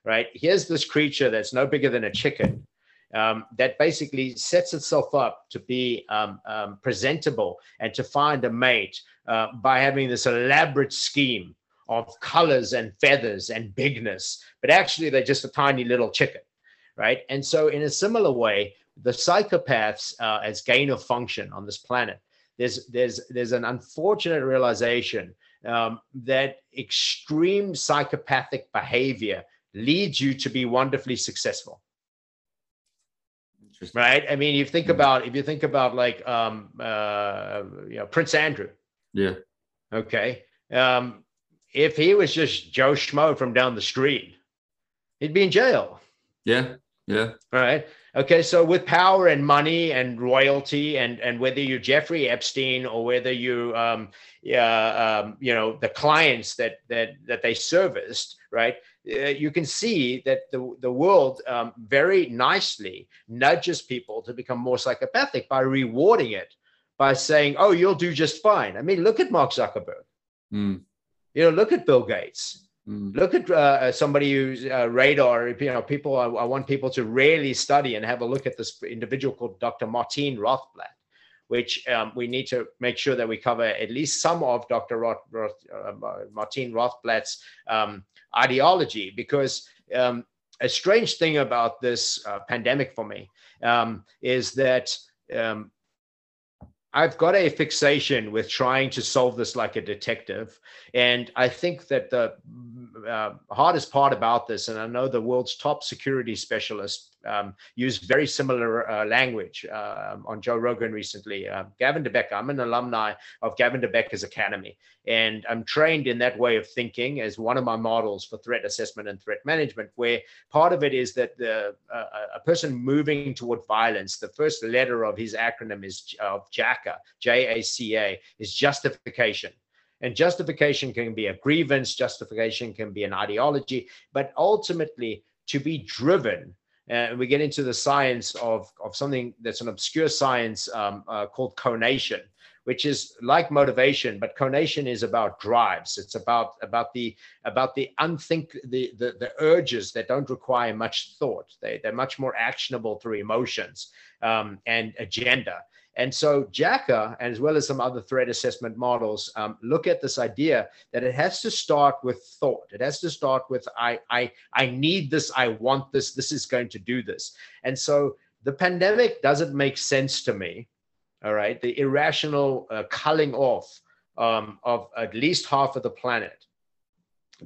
right? Here's this creature that's no bigger than a chicken. Um, that basically sets itself up to be um, um, presentable and to find a mate uh, by having this elaborate scheme of colors and feathers and bigness, but actually they're just a tiny little chicken, right? And so, in a similar way, the psychopaths uh, as gain of function on this planet, there's there's there's an unfortunate realization um, that extreme psychopathic behavior leads you to be wonderfully successful. Right? I mean you think hmm. about if you think about like um uh you know prince andrew. Yeah. Okay? Um if he was just Joe Schmo from down the street, he'd be in jail. Yeah. Yeah. Right. Okay. So with power and money and royalty, and and whether you're Jeffrey Epstein or whether you um yeah um you know the clients that that that they serviced, right? Uh, you can see that the the world um, very nicely nudges people to become more psychopathic by rewarding it by saying, "Oh, you'll do just fine." I mean, look at Mark Zuckerberg. Mm you know, look at Bill Gates. Mm. Look at uh, somebody who's uh, radar. You know, people. I, I, want people to really study and have a look at this individual called Dr. Martin Rothblatt, which um, we need to make sure that we cover at least some of Dr. Roth, Roth, uh, Martine Rothblatt's um, ideology, because um, a strange thing about this uh, pandemic for me um, is that um, I've got a fixation with trying to solve this like a detective. And I think that the uh, hardest part about this, and I know the world's top security specialists um, used very similar uh, language uh, on Joe Rogan recently. Uh, Gavin de Becker, I'm an alumni of Gavin de Becker's Academy, and I'm trained in that way of thinking as one of my models for threat assessment and threat management, where part of it is that the uh, a person moving toward violence, the first letter of his acronym is of JACA, J-A-C-A, is justification. And justification can be a grievance, justification can be an ideology, but ultimately to be driven and we get into the science of, of something that's an obscure science um, uh, called conation which is like motivation but conation is about drives. It's about about the about the unthink the, the the urges that don't require much thought. They, they're much more actionable through emotions um, and agenda and so JACA, and as well as some other threat assessment models, um, look at this idea that it has to start with thought. It has to start with I, I, I need this, I want this, this is going to do this. And so the pandemic doesn't make sense to me. All right, the irrational uh, culling off um, of at least half of the planet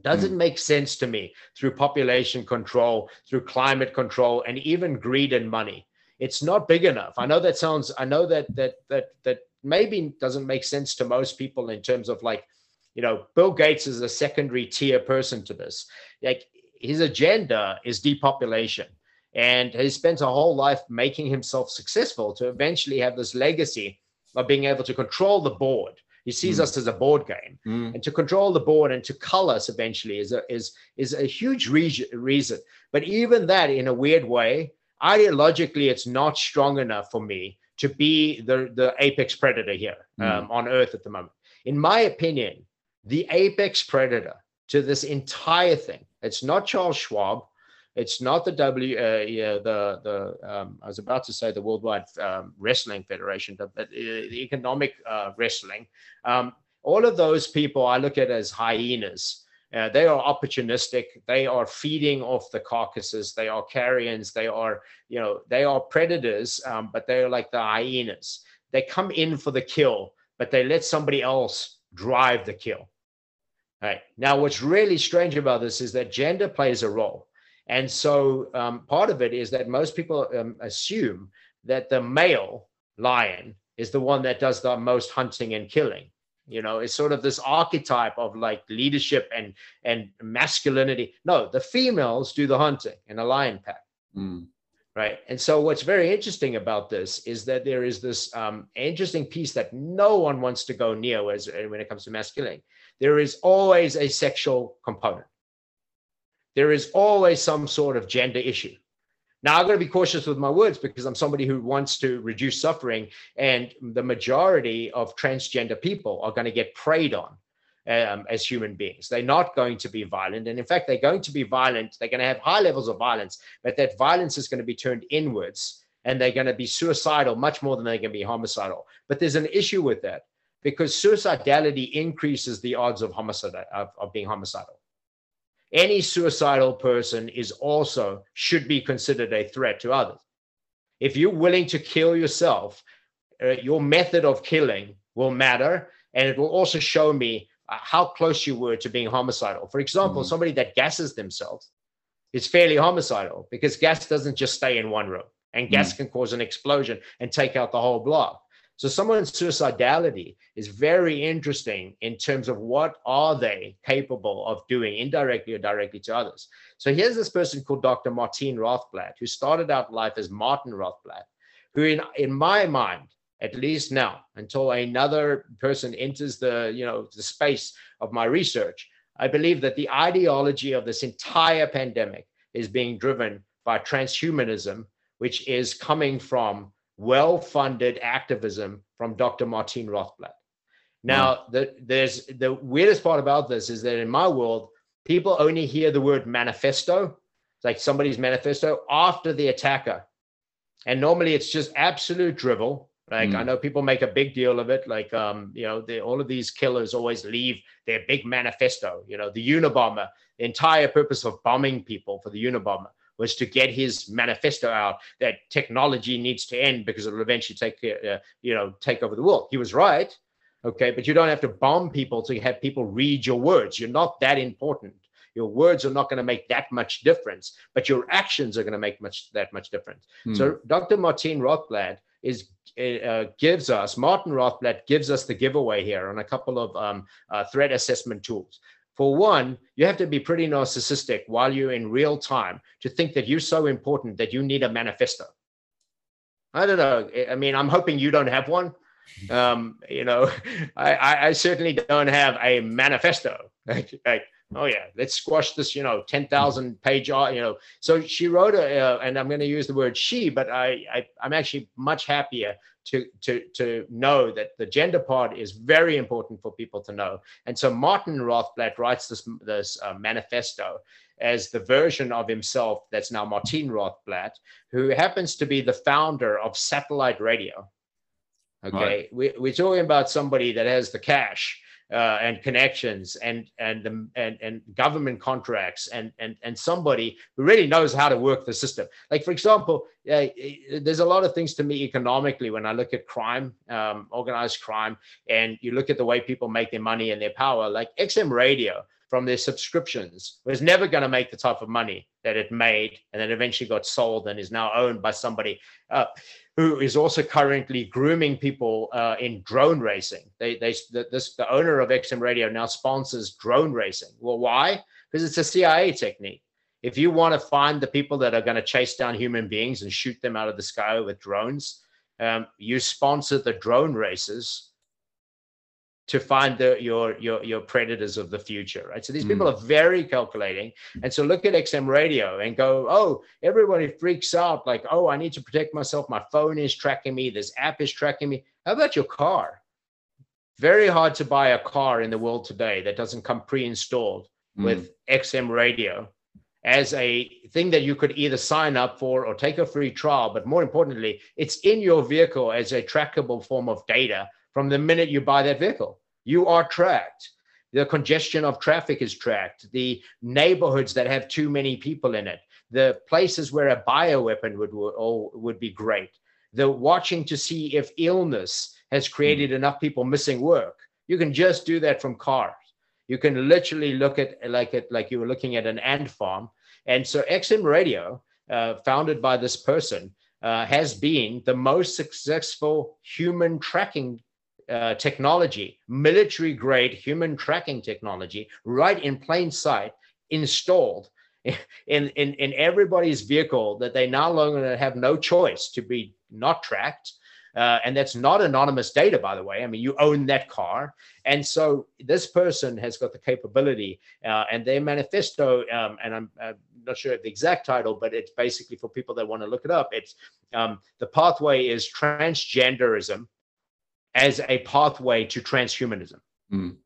doesn't mm. make sense to me through population control, through climate control, and even greed and money it's not big enough. I know that sounds, I know that that that that maybe doesn't make sense to most people in terms of like, you know, Bill Gates is a secondary tier person to this. Like his agenda is depopulation. And he spent a whole life making himself successful to eventually have this legacy of being able to control the board. He sees mm. us as a board game, mm. and to control the board and to cull us eventually is a is is a huge re- reason. But even that, in a weird way, ideologically it's not strong enough for me to be the, the apex predator here mm. um, on earth at the moment in my opinion the apex predator to this entire thing it's not klaus schwab it's not the W, uh, yeah, the the um, I was about to say the Worldwide um, Wrestling Federation, but uh, the economic uh, wrestling. Um, all of those people I look at as hyenas uh, they are opportunistic. They are feeding off the carcasses. They are carrions. They are, you know, they are predators, um, but they're like the hyenas. They come in for the kill, but they let somebody else drive the kill. Right now, what's really strange about this is that gender plays a role, and so um, part of it is that most people um, assume that the male lion is the one that does the most hunting and killing you know it's sort of this archetype of like leadership and and masculinity. No the females do the hunting in a lion pack. Mm. right? And so what's very interesting about this is that there is this um, interesting piece that no one wants to go near as when it comes to masculinity. There is always a sexual component. There is always some sort of gender issue now, I'm going to be cautious with my words because I'm somebody who wants to reduce suffering, and the majority of transgender people are going to get preyed on um, as human beings. They're not going to be violent. And in fact, they're going to be violent. They're going to have high levels of violence, but that violence is going to be turned inwards and they're going to be suicidal much more than they're going to be homicidal. But there's an issue with that because suicidality increases the odds of homicide of, of being homicidal any suicidal person is also should be considered a threat to others. If you're willing to kill yourself, uh, your method of killing will matter, and it will also show me uh, how close you were to being homicidal. For example, mm-hmm. somebody that gasses themselves is fairly homicidal because gas doesn't just stay in one room, and gas mm-hmm. can cause an explosion and take out the whole block. So someone's suicidality is very interesting in terms of what are they capable of doing indirectly or directly to others. So here's this person called Dr. Martine Rothblatt, who started out life as Martin Rothblatt, who in, in my mind, at least now, until another person enters the, you know, the space of my research, I believe that the ideology of this entire pandemic is being driven by transhumanism, which is coming from well funded activism from Dr. Martin Rothblatt. Now, the, there's the weirdest part about this is that in my world, people only hear the word manifesto, like somebody's manifesto, after the attacker. And normally it's just absolute drivel. Like mm. I know people make a big deal of it. Like um, you know, they, all of these killers always leave their big manifesto. You know, the Unabomber, the entire purpose of bombing people for the Unabomber was to get his manifesto out that technology needs to end because it'll eventually take uh, you know take over the world. He was right, okay, but you don't have to bomb people to have people read your words. You're not that important. your words are not going to make that much difference, but your actions are going to make much that much difference. Mm. So Dr. Martin Rothblatt is uh, gives us Martin Rothblatt gives us the giveaway here on a couple of um, uh, threat assessment tools. For one, you have to be pretty narcissistic while you're in real time to think that you're so important that you need a manifesto. I don't know. I mean, I'm hoping you don't have one. (laughs) Um, you know, (laughs) I, I certainly don't have a manifesto. (laughs) like, like, oh yeah, let's squash this, you know, 10,000 page, uh, you know. So she wrote a, uh, and I'm going to use the word she, but I, I, I'm actually much happier to, to, to know that the gender part is very important for people to know. And so Martin Rothblatt writes this, this uh, manifesto as the version of himself that's now Martine Rothblatt, who happens to be the founder of satellite radio. Okay, right. we, we're talking about somebody that has the cash uh, and connections and and the, and and government contracts and and and somebody who really knows how to work the system. Like for example, uh, there's a lot of things to me economically when I look at crime, um, organized crime, and you look at the way people make their money and their power. Like XM Radio from their subscriptions was never going to make the type of money that it made, and then eventually got sold and is now owned by somebody. Uh, who is also currently grooming people uh, in drone racing. They, they, the, this, the owner of XM Radio now sponsors drone racing. Well, why? Because it's a CIA technique. If you want to find the people that are going to chase down human beings and shoot them out of the sky with drones, um, you sponsor the drone races to find the, your your your predators of the future, right? So these mm. people are very calculating, and so look at XM Radio and go, oh, everybody freaks out, like, oh, I need to protect myself. My phone is tracking me. This app is tracking me. How about your car? Very hard to buy a car in the world today that doesn't come pre-installed mm. with XM Radio as a thing that you could either sign up for or take a free trial. But more importantly, it's in your vehicle as a trackable form of data from the minute you buy that vehicle. You are tracked. The congestion of traffic is tracked. The neighborhoods that have too many people in it. The places where a bioweapon would would, would be great. The watching to see if illness has created mm. enough people missing work. You can just do that from cars. You can literally look at like it like you were looking at an ant farm. And so XM Radio, uh, founded by this person, uh, has been the most successful human tracking uh, technology, military grade human tracking technology, right in plain sight, installed in, in, in everybody's vehicle that they now longer have no choice to be not tracked. Uh, and that's not anonymous data, by the way. I mean, you own that car. And so this person has got the capability, uh, and their manifesto, um, and I'm uh, not sure of the exact title, but it's basically for people that want to look it up. It's um, the pathway is transgenderism as a pathway to transhumanism. Mm.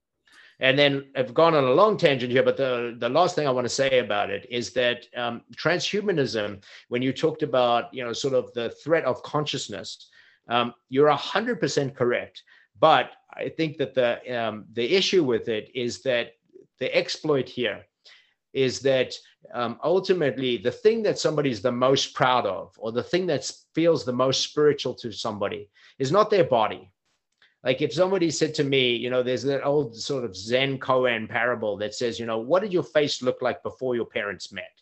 And then I've gone on a long tangent here, but the, the last thing I want to say about it is that um, transhumanism, when you talked about, you know, sort of the threat of consciousness, um, you're 100% correct. But I think that the, um, the issue with it is that the exploit here is that um, ultimately the thing that somebody is the most proud of or the thing that feels the most spiritual to somebody is not their body like if somebody said to me, you know, there's that old sort of Zen koan parable that says, you know, what did your face look like before your parents met?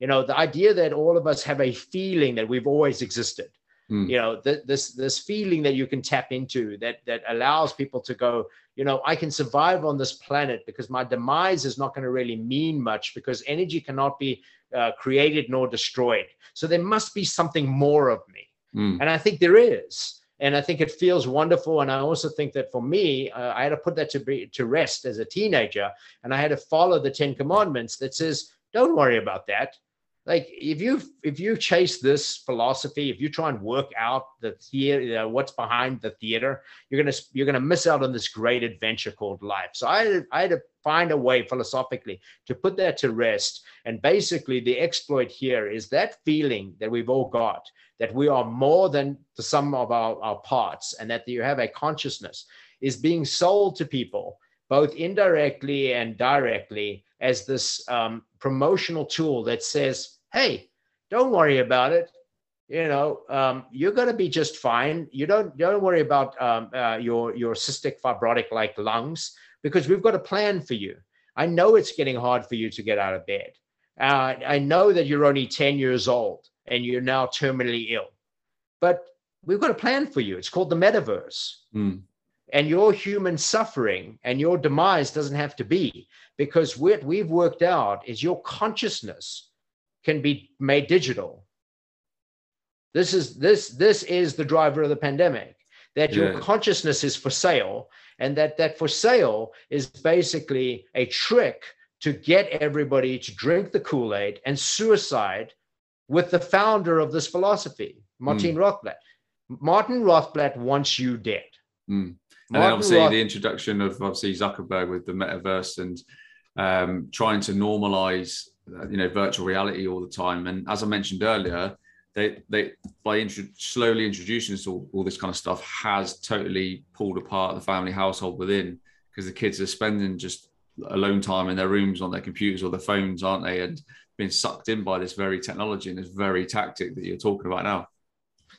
You know, the idea that all of us have a feeling that we've always existed. Mm. You know, th- this this feeling that you can tap into that that allows people to go, you know, I can survive on this planet because my demise is not going to really mean much because energy cannot be uh, created nor destroyed. So there must be something more of me, mm. and I think there is and I think it feels wonderful. And I also think that for me, uh, I had to put that to be to rest as a teenager, and I had to follow the Ten Commandments that says, "Don't worry about that." Like if you if you chase this philosophy, if you try and work out the theater, you know, what's behind the theater, you're gonna you're gonna miss out on this great adventure called life. So I I had to find a way philosophically to put that to rest. And basically, the exploit here is that feeling that we've all got that we are more than the sum of our, our parts and that you have a consciousness is being sold to people both indirectly and directly as this um, promotional tool that says hey don't worry about it you know um, you're going to be just fine you don't don't worry about um, uh, your your cystic fibrotic like lungs because we've got a plan for you I know it's getting hard for you to get out of bed. Uh, I know that you're only 10 years old and you're now terminally ill. But we've got a plan for you. It's called the metaverse. Mm. And your human suffering and your demise doesn't have to be because what we've worked out is your consciousness can be made digital. This is this this is the driver of the pandemic that yeah. your consciousness is for sale and that that for sale is basically a trick to get everybody to drink the Kool-Aid and suicide with the founder of this philosophy, Martin mm. Rothblatt. Martin Rothblatt wants you dead. Mm. And then obviously the introduction of obviously Zuckerberg with the metaverse and um, trying to normalize, uh, you know, virtual reality all the time. And as I mentioned earlier, they they by intro- slowly introducing all, all this kind of stuff has totally pulled apart the family household within because the kids are spending just alone time in their rooms on their computers or their phones, aren't they? And being sucked in by this very technology and this very tactic that you're talking about now.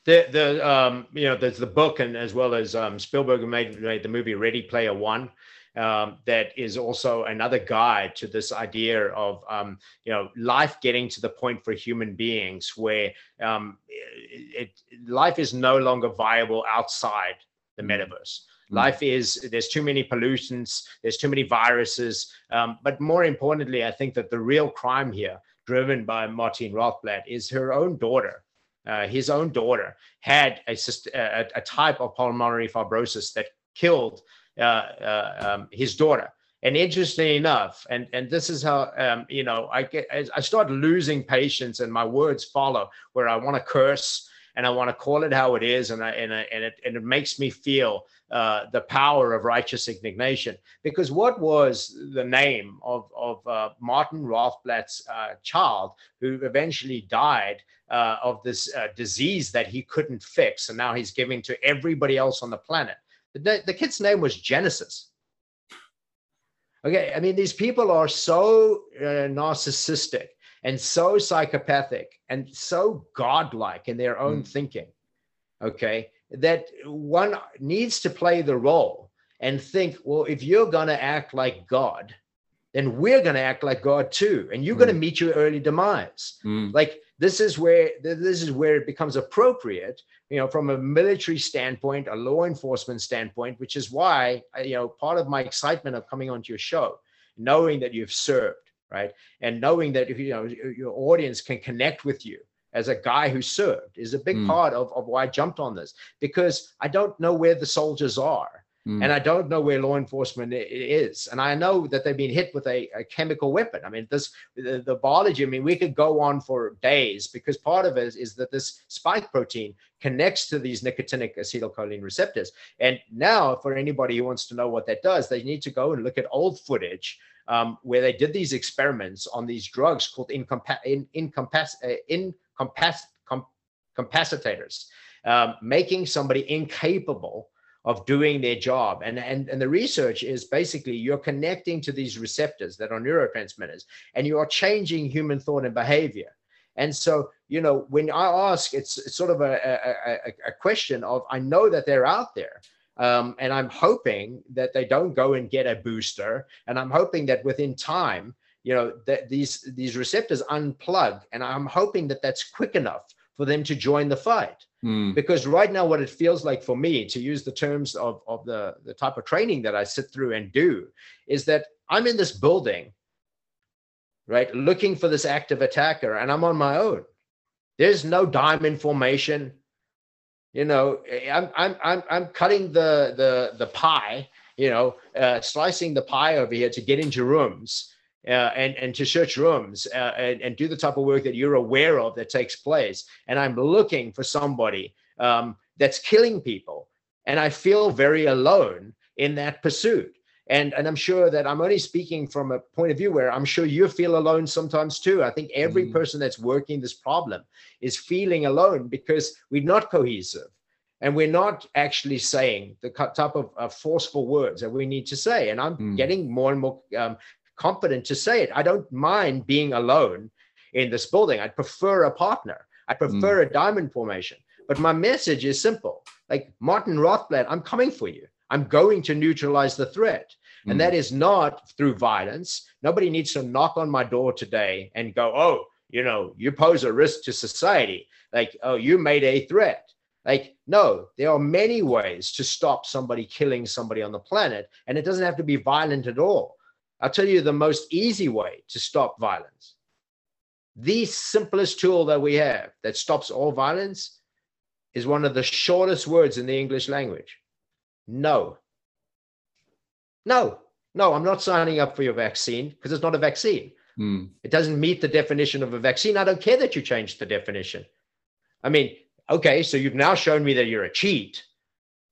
The the um, you know there's the book and as well as um, Spielberg made, made the movie Ready Player One. Um, that is also another guide to this idea of um, you know life getting to the point for human beings where um, it, it, life is no longer viable outside the mm. metaverse. Mm. Life is there's too many pollutants, there's too many viruses, um, but more importantly, I think that the real crime here, driven by Martine Rothblatt, is her own daughter. Uh, his own daughter had a, a, a, type of pulmonary fibrosis that killed uh, uh, um, his daughter. And interestingly enough, and, and this is how um, you know I get I start losing patience and my words follow where I want to curse and I want to call it how it is, and I, and I, and it and it makes me feel uh, the power of righteous indignation. Because what was the name of of uh, Martin Rothblatt's uh, child, who eventually died uh, of this uh, disease that he couldn't fix, and now he's giving to everybody else on the planet? The, the kid's name was Genesis. Okay, I mean, these people are so uh, narcissistic and so psychopathic and so godlike in their own mm. thinking, okay, that one needs to play the role and think, well, if you're going to act like God, then we're going to act like God too, and you're mm. going to meet your early demise. Mm. Like this is where this is where it becomes appropriate, you know, from a military standpoint, a law enforcement standpoint, which is why you know part of my excitement of coming onto your show, knowing that you've served right? And knowing that if you know your audience can connect with you as a guy who served is a big mm. part of, of why I jumped on this because I don't know where the soldiers are. Mm. And I don't know where law enforcement is. And I know that they've been hit with a, a chemical weapon. I mean, this the, the, biology, I mean, we could go on for days because part of it is, is that this spike protein connects to these nicotinic acetylcholine receptors. And now, for anybody who wants to know what that does, they need to go and look at old footage um, where they did these experiments on these drugs called incompa- in, incompas- uh, incompas- com- capacitators, um, making somebody incapable of doing their job. And, and, and the research is basically you're connecting to these receptors that are neurotransmitters and you are changing human thought and behavior. And so, you know, when I ask, it's, it's sort of a, a, a, a question of I know that they're out there, um, and I'm hoping that they don't go and get a booster. And I'm hoping that within time, you know, that these these receptors unplug. And I'm hoping that that's quick enough for them to join the fight. Mm. Because right now, what it feels like for me, to use the terms of, of the, the type of training that I sit through and do, is that I'm in this building, right, looking for this active attacker, and I'm on my own. There's no diamond formation you know i'm i'm i'm, I'm cutting the the the pie you know uh, slicing the pie over here to get into rooms uh, and and to search rooms uh, and, and do the type of work that you're aware of that takes place. And i'm looking for somebody um, that's killing people. And i feel very alone in that pursuit. And and i'm sure that i'm only speaking from a point of view where i'm sure you feel alone sometimes too. I think every mm. person that's working this problem is feeling alone because we're not cohesive. And we're not actually saying the type of uh, forceful words that we need to say. And i'm mm. getting more and more um, confident to say it i don't mind being alone in this building i'd prefer a partner i prefer mm. a diamond formation but my message is simple like martin rothblatt i'm coming for you I'm going to neutralize the threat. And that is not through violence. Nobody needs to knock on my door today and go, oh, you know, you pose a risk to society. Like, oh, you made a threat. Like, no, there are many ways to stop somebody killing somebody on the planet, and it doesn't have to be violent at all. I'll tell you the most easy way to stop violence. The simplest tool that we have that stops all violence is one of the shortest words in the English language no. No, no, I'm not signing up for your vaccine because it's not a vaccine. Mm. It doesn't meet the definition of a vaccine. I don't care that you changed the definition. I mean, okay, so you've now shown me that you're a cheat,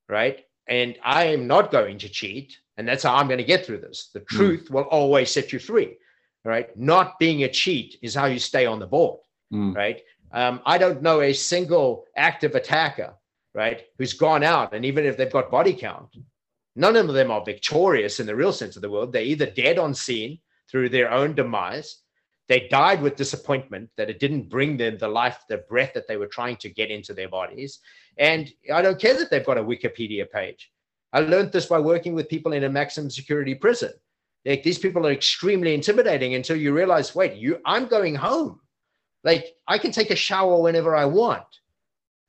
right? And I am not going to cheat. And that's how I'm going to get through this. The hmm. truth mm. will always set you free, right? Not being a cheat is how you stay on the board, mm. right? Um, I don't know a single active attacker, right, who's gone out, and even if they've got body count, none of them are victorious in the real sense of the word. They're either dead on scene through their own demise, they died with disappointment that it didn't bring them the life, the breath that they were trying to get into their bodies. And I don't care that they've got a Wikipedia page. I learned this by working with people in a maximum security prison. Like these people are extremely intimidating until you realize, wait, you, I'm going home. Like I can take a shower whenever I want.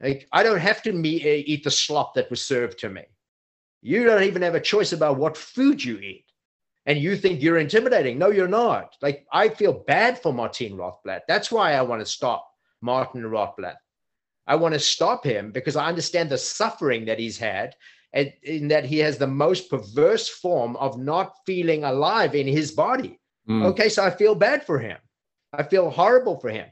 Like I don't have to uh, eat the slop that was served to me. You don't even have a choice about what food you eat and you think you're intimidating. No, you're not. Like I feel bad for Martin Rothblatt. That's why I want to stop Martin Rothblatt. I want to stop him because I understand the suffering that he's had in that he has the most perverse form of not feeling alive in his body. Mm. Okay, so I feel bad for him. I feel horrible for him.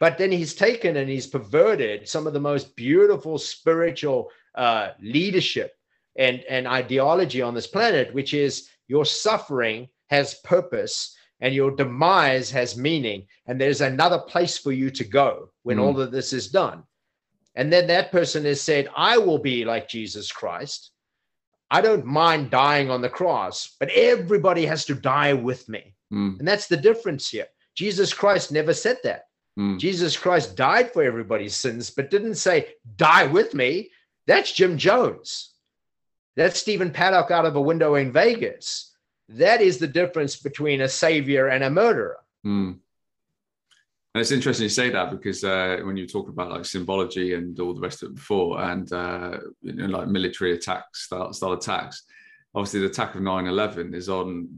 But then he's taken and he's perverted some of the most beautiful spiritual uh, leadership and, and ideology on this planet, which is your suffering has purpose and your demise has meaning and there's another place for you to go when mm. all of this is done and then that person has said i will be like jesus christ i don't mind dying on the cross but everybody has to die with me mm. and that's the difference here jesus christ never said that mm. jesus christ died for everybody's sins but didn't say die with me that's jim jones that's Stephen Paddock out of a window in Vegas. That is the difference between a savior and a murderer. Mm. And it's interesting you say that because uh, when you talk about like symbology and all the rest of it before, and uh, you know, like military attacks, style, style attacks, obviously the attack of 9-11 is on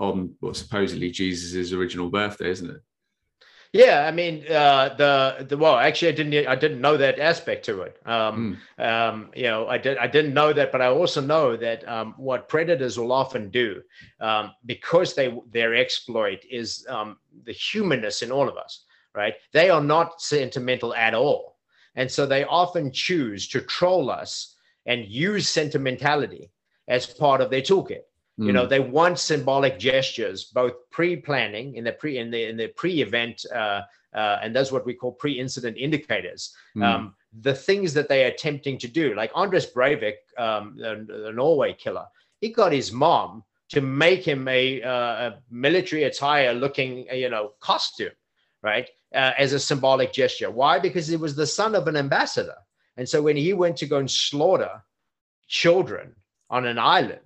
on what supposedly Jesus' original birthday, isn't it? Yeah, I mean uh, the the well, actually, I didn't I didn't know that aspect to it. Um, mm. um, you know, I did I didn't know that, but I also know that um, what predators will often do um, because they their exploit is um, the humanness in all of us. Right? They are not sentimental at all, and so they often choose to troll us and use sentimentality as part of their toolkit. You know, hmm. they want symbolic gestures, both pre-planning in the pre in the in the pre-event, uh, uh, and that's what we call pre-incident indicators. Mm. Um, the things that they are attempting to do, like Anders Breivik, um, the, the, Norway killer, he got his mom to make him a, uh, a military attire looking, you know, costume, right, uh, as a symbolic gesture. Why? Because he was the son of an ambassador, and so when he went to go and slaughter children on an island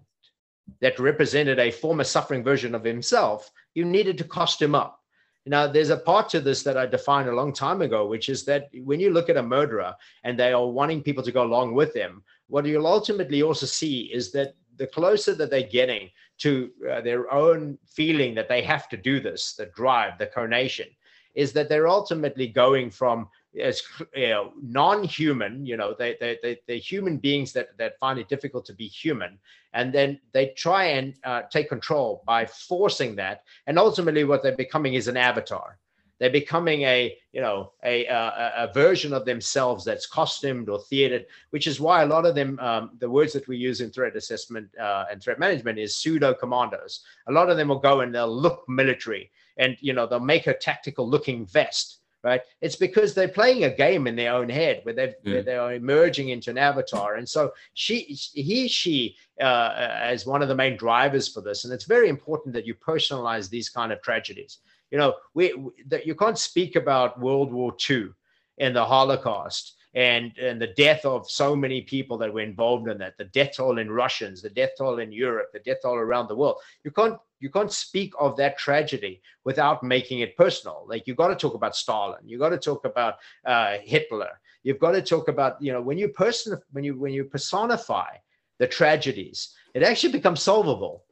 that represented a former suffering version of himself, you needed to cost him up. Now, there's a part to this that I defined a long time ago, which is that when you look at a murderer and they are wanting people to go along with them, what you'll ultimately also see is that the closer that they're getting to uh, their own feeling that they have to do this, the drive, the conation, is that they're ultimately going from as you know, non-human you know they, they, they, they're human beings that, that find it difficult to be human and then they try and uh, take control by forcing that and ultimately what they're becoming is an avatar. They're becoming a you know a, a, a version of themselves that's costumed or theatered which is why a lot of them um, the words that we use in threat assessment uh, and threat management is pseudo commandos a lot of them will go and they'll look military and you know they'll make a tactical looking vest right? It's because they're playing a game in their own head where they yeah. they are emerging into an avatar, and so she, he, she, uh, as one of the main drivers for this. And it's very important that you personalize these kind of tragedies. You know, we, that you can't speak about World War II and the Holocaust and and the death of so many people that were involved in that, the death toll in Russians, the death toll in Europe, the death toll around the world. You can't you can't speak of that tragedy without making it personal. Like you got to talk about Stalin, you got to talk about uh, Hitler, you've got to talk about you know when you person when you when you personify the tragedies, it actually becomes solvable.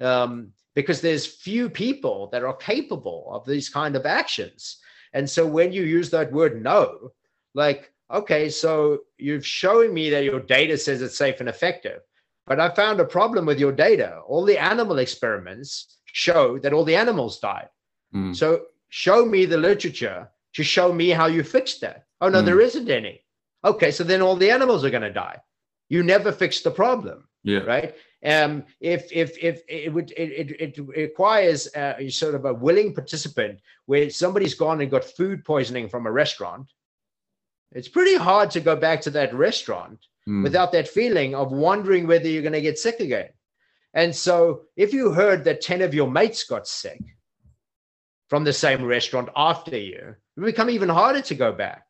Um, because there's few people that are capable of these kind of actions. And so when you use that word no, like, okay, so you're showing me that your data says it's safe and effective, but I found a problem with your data. All the animal experiments show that all the animals died. Mm. So show me the literature to show me how you fixed that. Oh, no, mm. there isn't any. Okay, so then all the animals are going to die. You never fixed the problem. Yeah. Right. Um, if if if it would it, it, it requires a, sort of a willing participant where somebody's gone and got food poisoning from a restaurant, it's pretty hard to go back to that restaurant mm. without that feeling of wondering whether you're going to get sick again. And so, if you heard that 10 of your mates got sick from the same restaurant after you, it would become even harder to go back.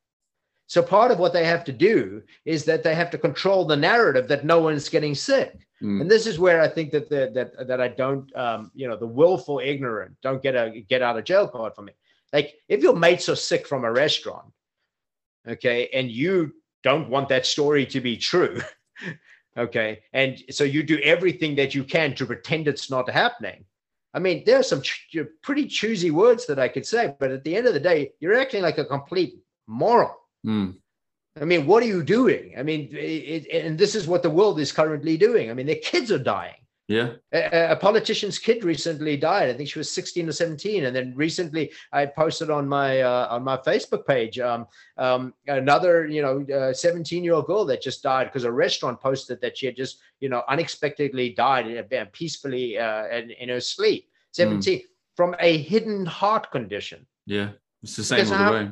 So, part of what they have to do is that they have to control the narrative that no one's getting sick. Mm. And this is where I think that the, that that I don't, um, you know, the willful ignorant don't get a get out of jail card for me. Like if your mates are sick from a restaurant, okay, and you don't want that story to be true. (laughs) okay. And so you do everything that you can to pretend it's not happening. I mean, there are some ch- pretty choosy words that I could say, but at the end of the day, you're acting like a complete moron. Mm. I mean, what are you doing? I mean, it, it, and this is what the world is currently doing. I mean, their kids are dying. Yeah. A, a, politician's kid recently died. I think she was 16 or 17. And then recently I posted on my uh, on my Facebook page um, um, another, you know, 17 uh, year old girl that just died because a restaurant posted that she had just, you know, unexpectedly died uh, peacefully uh, in, in her sleep. 17 mm. from a hidden heart condition. Yeah. It's the same all the way.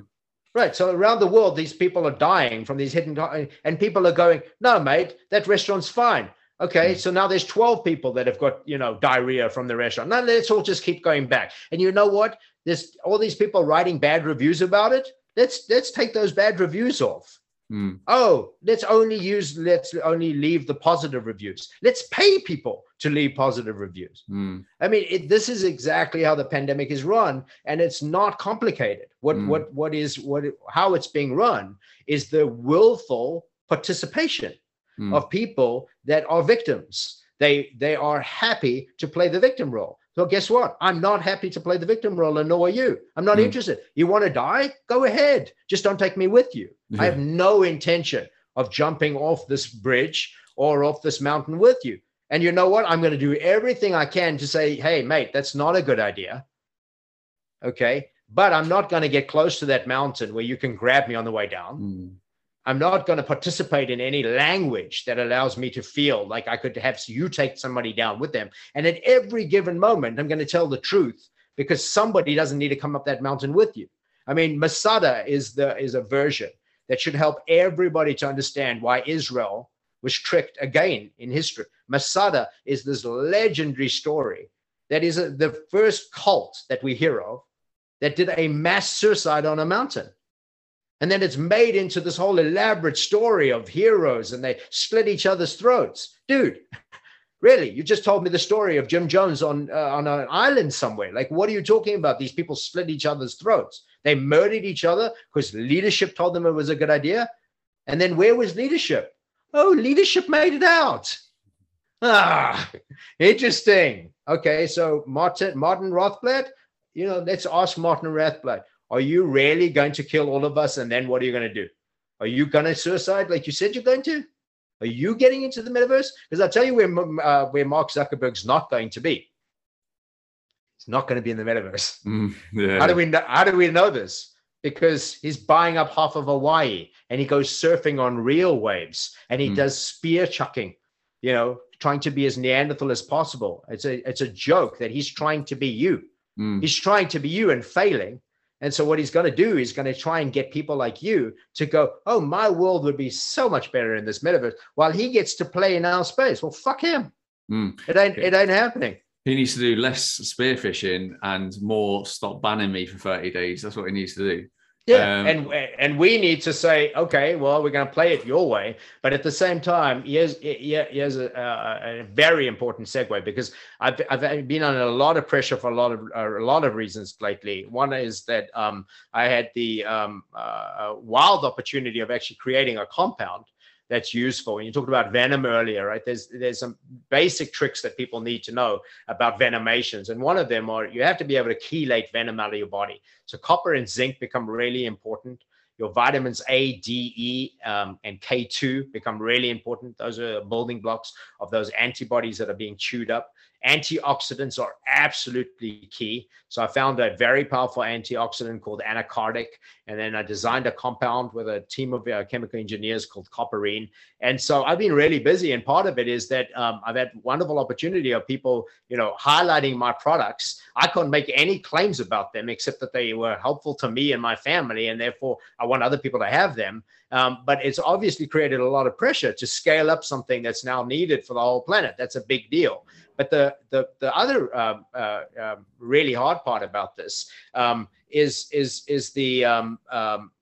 Right. So around the world, these people are dying from these hidden, and people are going, no, mate, that restaurant's fine. Okay, so now there's 12 people that have got, you know, diarrhea from the restaurant. Now let's all just keep going back. And you know what? There's all these people writing bad reviews about it. Let's let's take those bad reviews off. Mm. Oh, let's only use let's only leave the positive reviews. Let's pay people to leave positive reviews. Mm. I mean, it, this is exactly how the pandemic is run, and it's not complicated. What mm. what what is what how it's being run is the willful participation mm. of people that are victims. They they are happy to play the victim role. So guess what? I'm not happy to play the victim role, and nor are you. I'm not mm. interested. You want to die? Go ahead. Just don't take me with you. Yeah. I have no intention of jumping off this bridge or off this mountain with you. And you know what? I'm going to do everything I can to say, hey, mate, that's not a good idea. Okay. But I'm not going to get close to that mountain where you can grab me on the way down. Mm. I'm not going to participate in any language that allows me to feel like I could have you take somebody down with them. And at every given moment, I'm going to tell the truth because somebody doesn't need to come up that mountain with you. I mean, Masada is the is a version that should help everybody to understand why Israel was tricked again in history. Masada is this legendary story that is a, the first cult that we hear of that did a mass suicide on a mountain. And then it's made into this whole elaborate story of heroes and they slit each other's throats. Dude, (laughs) really, you just told me the story of Jim Jones on, uh, on an island somewhere. Like, what are you talking about? These people slit each other's throats. They murdered each other because leadership told them it was a good idea. And then where was leadership? Oh, leadership made it out. Ah, (laughs) interesting. Okay, so Martine Martine Rothblatt, you know, let's ask Martine Rothblatt. Are you really going to kill all of us? And then what are you going to do? Are you going to suicide like you said you're going to? Are you getting into the metaverse? Because I'll tell you where, uh, where Mark Zuckerberg's not going to be. He's not going to be in the metaverse. Mm, yeah. How do we know, how do we know this? Because he's buying up half of Hawaii and he goes surfing on real waves and he mm. does spear chucking, you know, trying to be as Neanderthal as possible. It's a it's a joke that he's trying to be you. Mm. He's trying to be you and failing and so what he's going to do is going to try and get people like you to go, oh, my world would be so much better in this metaverse, while he gets to play in our space. Well, fuck him. Mm. It ain't it ain't happening. He needs to do less spearfishing and more stop banning me for 30 days. That's what he needs to do. Yeah, um, and and we need to say, okay, well, we're going to play it your way, but at the same time, here's here's a, a, a very important segue because I've I've been under a lot of pressure for a lot of a lot of reasons lately. One is that um, I had the um, uh, wild opportunity of actually creating a compound that's useful. And you talked about venom earlier, right? There's there's some basic tricks that people need to know about venomations, and one of them are you have to be able to chelate venom out of your body. So copper and zinc become really important. Your vitamins A, D, E, um, and K2 become really important. Those are building blocks of those antibodies that are being chewed up. Antioxidants are absolutely key. So I found a very powerful antioxidant called anacardic, and then I designed a compound with a team of uh, chemical engineers called copperine. And so I've been really busy, and part of it is that um, I've had wonderful opportunity of people, you know, highlighting my products. I can't make any claims about them except that they were helpful to me and my family, and therefore I want other people to have them. Um, but it's obviously created a lot of pressure to scale up something that's now needed for the whole planet. That's a big deal. But the the the other um, uh, um, really hard part about this um, is is is the um, um,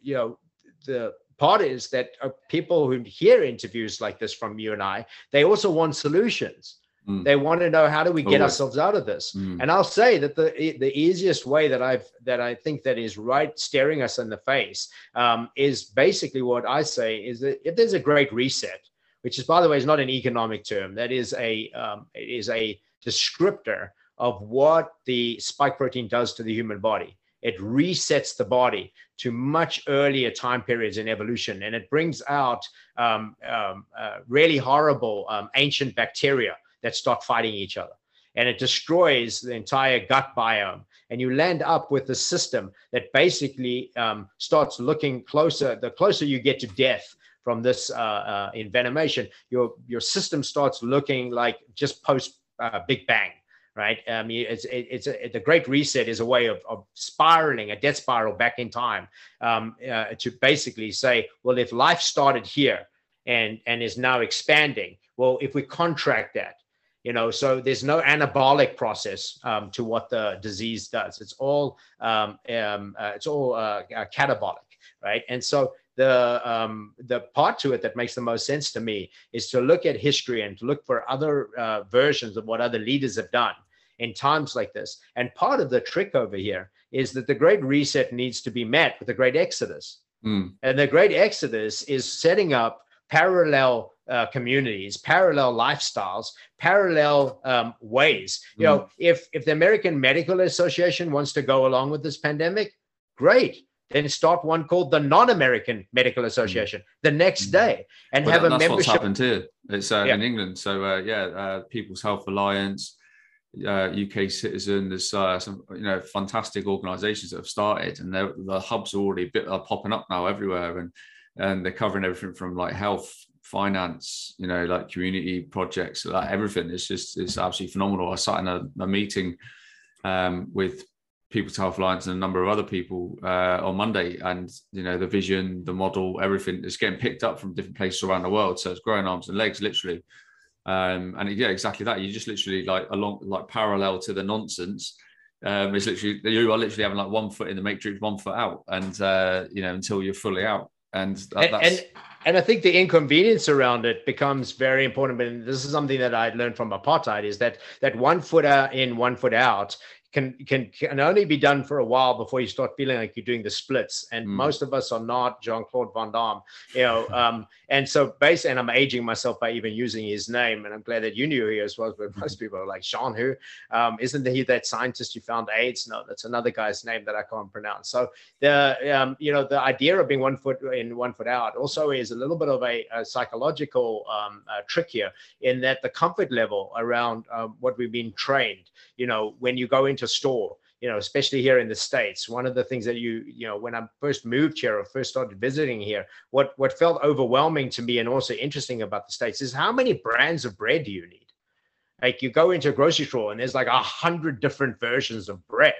you know the part is that uh, people who hear interviews like this from you and I, they also want solutions. Mm. They want to know how do we get Always. ourselves out of this. Mm. And I'll say that the the easiest way that I've that I think that is right staring us in the face um, is basically what I say is that if there's a great reset, which is by the way is not an economic term, that is a um, it is a descriptor of what the spike protein does to the human body. It resets the body to much earlier time periods in evolution, and it brings out um, um, uh, really horrible um, ancient bacteria that start fighting each other. And it destroys the entire gut biome. And you land up with a system that basically um, starts looking closer. The closer you get to death from this uh, uh, envenomation, your, your system starts looking like just post uh, Big Bang right? I mean, it's it's a, the Great Reset is a way of, of spiraling a death spiral back in time um, uh, to basically say, well, if life started here and and is now expanding, well, if we contract that, you know so there's no anabolic process um, to what the disease does it's all um, um, uh, it's all uh, uh, catabolic right and so the um, the part to it that makes the most sense to me is to look at history and to look for other uh, versions of what other leaders have done in times like this and part of the trick over here is that the great reset needs to be met with the great exodus mm. and the great exodus is setting up parallel uh, communities, parallel lifestyles, parallel um, ways. You know, mm. if if the American Medical Association wants to go along with this pandemic, great. Then start one called the Non-American Medical Association mm. the next mm. day, and well, have a that's membership. That's what's happened here. It's uh, yeah. in England. So uh, yeah, uh, People's Health Alliance, UK uh, Citizen. There's uh, some you know fantastic organisations that have started, and the hubs are already bit, are popping up now everywhere, and and they're covering everything from like health finance, you know, like community projects, like everything. It's just it's absolutely phenomenal. I sat in a, a meeting um, with People's Health Alliance and a number of other people uh, on Monday, and you know, the vision, the model, everything is getting picked up from different places around the world. So it's growing arms and legs, literally. Um, and yeah, exactly that. You just literally like along like parallel to the nonsense. Um, it's literally you are literally having like one foot in the matrix, one foot out, and uh, you know until you're fully out. And, that, and, and and I think the inconvenience around it becomes very important. But this is something that I learned from apartheid: is that that one foot in, one foot out can can can only be done for a while before you start feeling like you're doing the splits. And mm. most of us are not Jean Claude Van Damme, you know. Um, and so basically, and I'm aging myself by even using his name. And I'm glad that you knew who he was, but most people are like Jean who? Um, isn't he that scientist who found AIDS? No, that's another guy's name that I can't pronounce. So the um, you know the idea of being one foot in, one foot out also is a little bit of a, a psychological um, uh, trick here in that the comfort level around um, what we've been trained. You know, when you go into into store you know especially here in the states. One of the things that you you know when i first moved here or first started visiting here what what felt overwhelming to me and also interesting about the states is how many brands of bread do you need? Like you go into a grocery store and there's like a hundred different versions of bread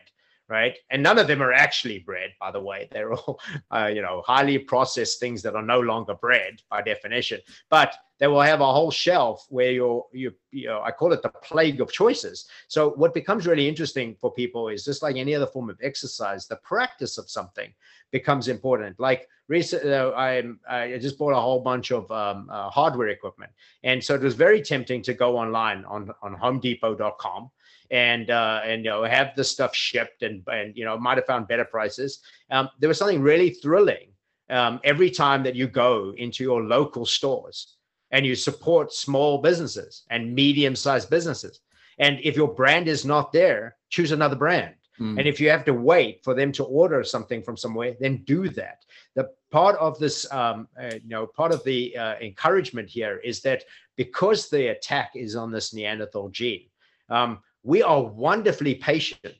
right? And none of them are actually bread by the way. (laughs) They're all uh, you know highly processed things that are no longer bread by definition. But they will have a whole shelf where you're you you know i call it the plague of choices. So what becomes really interesting for people is just like any other form of exercise the practice of something becomes important. Like recently uh, I, I just bought a whole bunch of um, uh, hardware equipment. And so it was very tempting to go online on on homedepot.com and uh, and you know have the stuff shipped and and you know might have found better prices. Um, there was something really thrilling um, every time that you go into your local stores and you support small businesses and medium sized businesses. And if your brand is not there, choose another brand. Mm. And if you have to wait for them to order something from somewhere, then do that. The part of this, um, uh, you know, part of the uh, encouragement here is that because the attack is on this Neanderthal gene, um, we are wonderfully patient,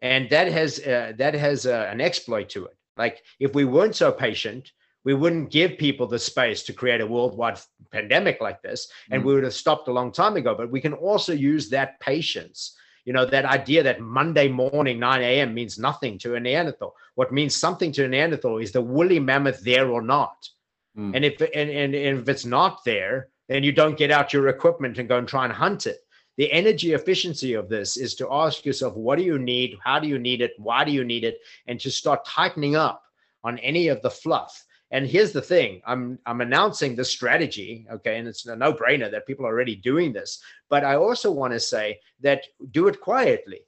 and that has uh, that has uh, an exploit to it. Like if we weren't so patient, we wouldn't give people the space to create a worldwide pandemic like this, and mm. we would have stopped a long time ago. But we can also use that patience. You know, that idea that Monday morning, 9 a.m. means nothing to a Neanderthal. What means something to a Neanderthal is the woolly mammoth there or not. Mm. And if and, and, and if it's not there, then you don't get out your equipment and go and try and hunt it the energy efficiency of this is to ask yourself what do you need how do you need it why do you need it and to start tightening up on any of the fluff and here's the thing i'm i'm announcing this strategy okay and it's a no-brainer that people are already doing this but i also want to say that do it quietly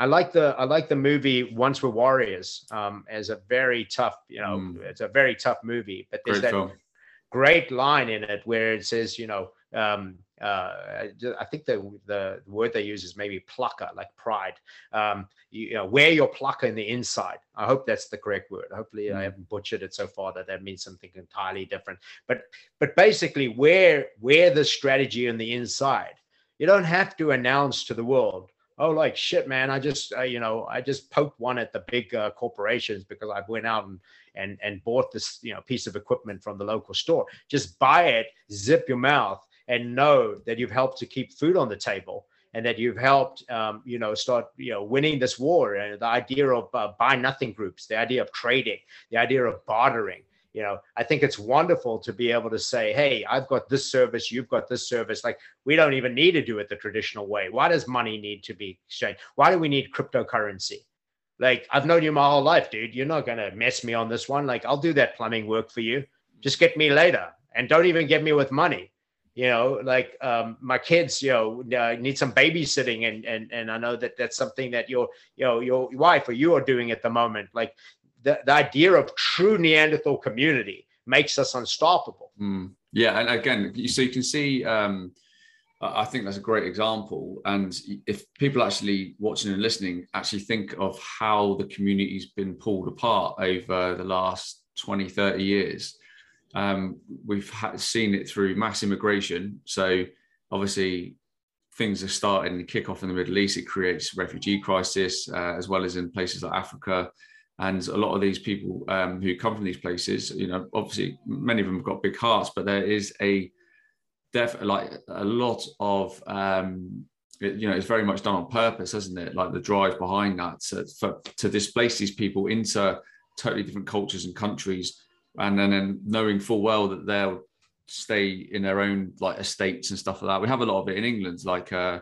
I like the I like the movie Once Were Warriors um, as a very tough, you know, mm. it's a very tough movie. But there's great that film. great line in it where it says, you know, um, uh, I think the, the word they use is maybe plucker, like pride. Um, you, you, know, wear your plucker in the inside. I hope that's the correct word. Hopefully, mm. I haven't butchered it so far that that means something entirely different. But but basically, wear wear the strategy in the inside. You don't have to announce to the world, oh, like shit, man. I just uh, you know I just poked one at the big uh, corporations because I went out and and and bought this you know piece of equipment from the local store. Just buy it, zip your mouth and know that you've helped to keep food on the table and that you've helped um, you know start you know winning this war. And the idea of uh, buy nothing groups the idea of trading the idea of bartering you know i think it's wonderful to be able to say hey i've got this service you've got this service. Like we don't even need to do it the traditional way. Why does money need to be exchanged? Why do we need cryptocurrency? Like i've known you my whole life dude. You're not going to mess me on this one. Like i'll do that plumbing work for you. Just get me later. And don't even get me with money you know like um, my kids you know uh, need some babysitting and and and i know that that's something that your you know your wife or you are doing at the moment like the, the idea of true neanderthal community makes us unstoppable mm. yeah and again so you can see um, I think that's a great example. And if people actually watching and listening actually think of how the community's been pulled apart over the last 20, 30 years, um, we've seen it through mass immigration. So obviously, things are starting to kick off in the Middle East. It creates refugee crisis, uh, as well as in places like Africa. And a lot of these people um, who come from these places, you know, obviously many of them have got big hearts, but there is a def like a lot of um, it, you know, it's very much done on purpose, isn't it? Like the drive behind that to, for, to displace these people into totally different cultures and countries and then, then knowing full well that they'll stay in their own like estates and stuff like that. We have a lot of it in England, like uh,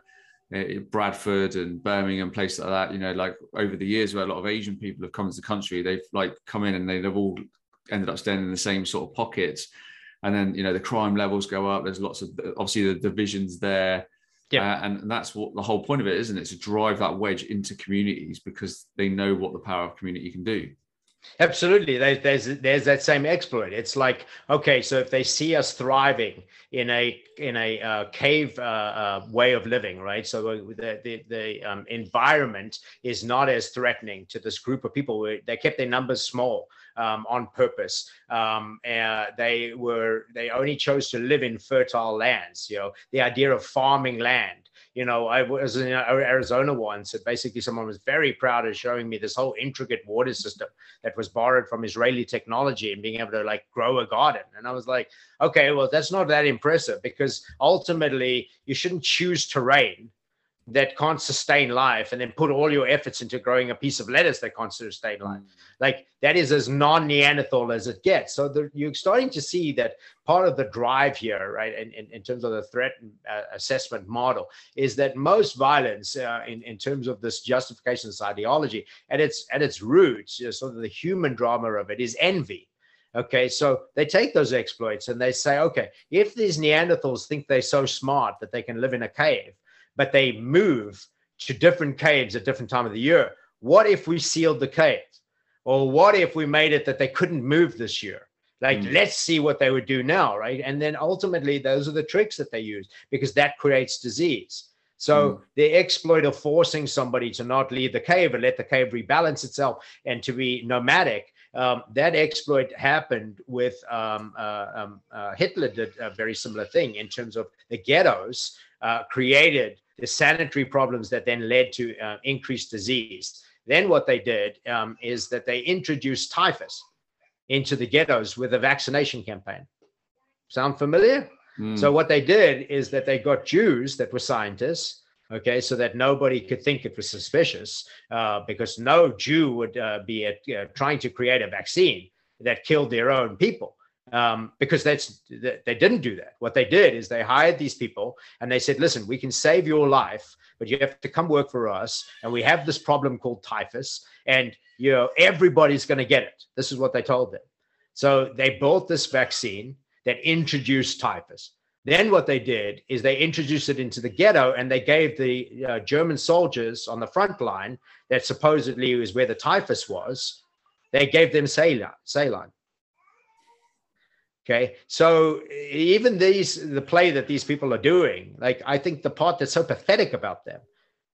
Bradford and Birmingham, places like that. You know, like over the years where a lot of Asian people have come into the country, they've like come in and they've all ended up staying in the same sort of pockets. And then you know the crime levels go up. There's lots of obviously the divisions there. Yeah, uh, and that's what the whole point of it, isn't it? To drive that wedge into communities because they know what the power of community can do. Absolutely, there's, there's there's that same exploit. It's like okay, so if they see us thriving in a in a uh, cave uh, uh, way of living, right? So the the, the um, environment is not as threatening to this group of people. They kept their numbers small um, on purpose. Um, and they were they only chose to live in fertile lands. You know, the idea of farming land you know, I was in uh, Arizona once, and basically someone was very proud of showing me this whole intricate water system that was borrowed from Israeli technology and being able to like grow a garden. And I was like, okay, well, that's not that impressive because ultimately you shouldn't choose terrain that can't sustain life and then put all your efforts into growing a piece of lettuce that can't sustain life. Mm. Like that is as non Neanderthal as it gets. So the, you're starting to see that part of the drive here, right, in, in, in terms of the threat uh, assessment model, is that most violence, uh, in, in terms of this justifications ideology, at its at its roots, you know, sort of the human drama of it is envy. Okay, so they take those exploits and they say, okay, if these Neanderthals think they're so smart that they can live in a cave, but they move to different caves at different time of the year. What if we sealed the cave? Or what if we made it that they couldn't move this year? Like, mm. let's see what they would do now, right? And then ultimately, those are the tricks that they use because that creates disease. So mm. the exploit of forcing somebody to not leave the cave and let the cave rebalance itself and to be nomadic, um, that exploit happened with um, uh, um, uh, Hitler did a very similar thing in terms of the ghettos uh, created the sanitary problems that then led to uh, increased disease. Then what they did um, is that they introduced typhus into the ghettos with a vaccination campaign. Sound familiar? Mm. So what they did is that they got Jews that were scientists, okay, so that nobody could think it was suspicious, uh, because no Jew would uh, be at, uh, trying to create a vaccine that killed their own people um, because that's they didn't do that. What they did is they hired these people and they said, "Listen, we can save your life, but you have to come work for us, and we have this problem called typhus, and you know everybody's going to get it." This is what they told them. So they built this vaccine that introduced typhus. Then what they did is they introduced it into the ghetto and they gave the uh, German soldiers on the front line that supposedly was where the typhus was, they gave them saline. saline. Okay. So even these, the play that these people are doing, like I think the part that's so pathetic about them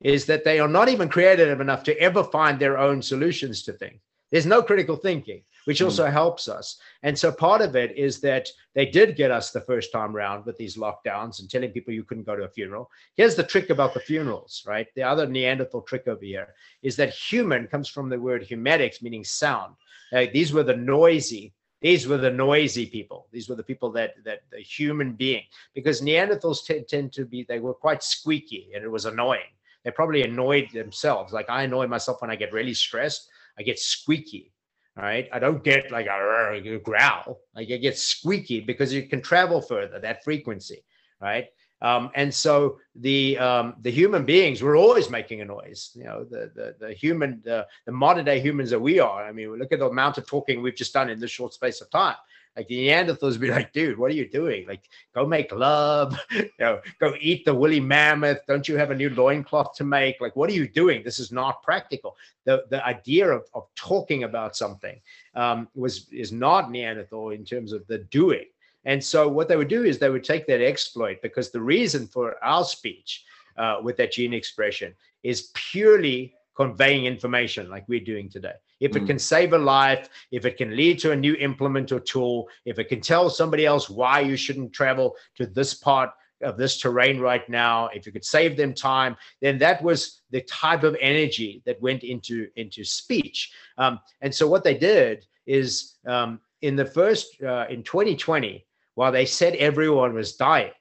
is that they are not even creative enough to ever find their own solutions to things. There's no critical thinking, which mm. also helps us. And so part of it is that they did get us the first time round with these lockdowns and telling people you couldn't go to a funeral. Here's the trick about the funerals, right? The other Neanderthal trick over here is that human comes from the word humetics, meaning sound. Uh, these were the noisy these were the noisy people. These were the people that that the human being, because Neanderthals t- tend to be they were quite squeaky and it was annoying. They probably annoyed themselves. Like I annoy myself when I get really stressed. I get squeaky. All right. I don't get like a, growl. Like I get squeaky because you can travel further that frequency. Right. Um, and so the um, the human beings were always making a noise. You know, the the, the human the, the modern day humans that we are. I mean, look at the amount of talking we've just done in this short space of time. Like the Neanderthals would be like, dude, what are you doing? Like, go make love, (laughs) you know, go eat the woolly mammoth. Don't you have a new loincloth to make? Like, what are you doing? This is not practical. The the idea of, of talking about something um, was is not Neanderthal in terms of the doing. And so what they would do is they would take that exploit because the reason for our speech uh, with that gene expression is purely conveying information like we're doing today. If it mm. can save a life, if it can lead to a new implement or tool, if it can tell somebody else why you shouldn't travel to this part of this terrain right now, if you could save them time, then that was the type of energy that went into into speech. Um, and so what they did is um, in the first uh, in 2020 while they said everyone was dying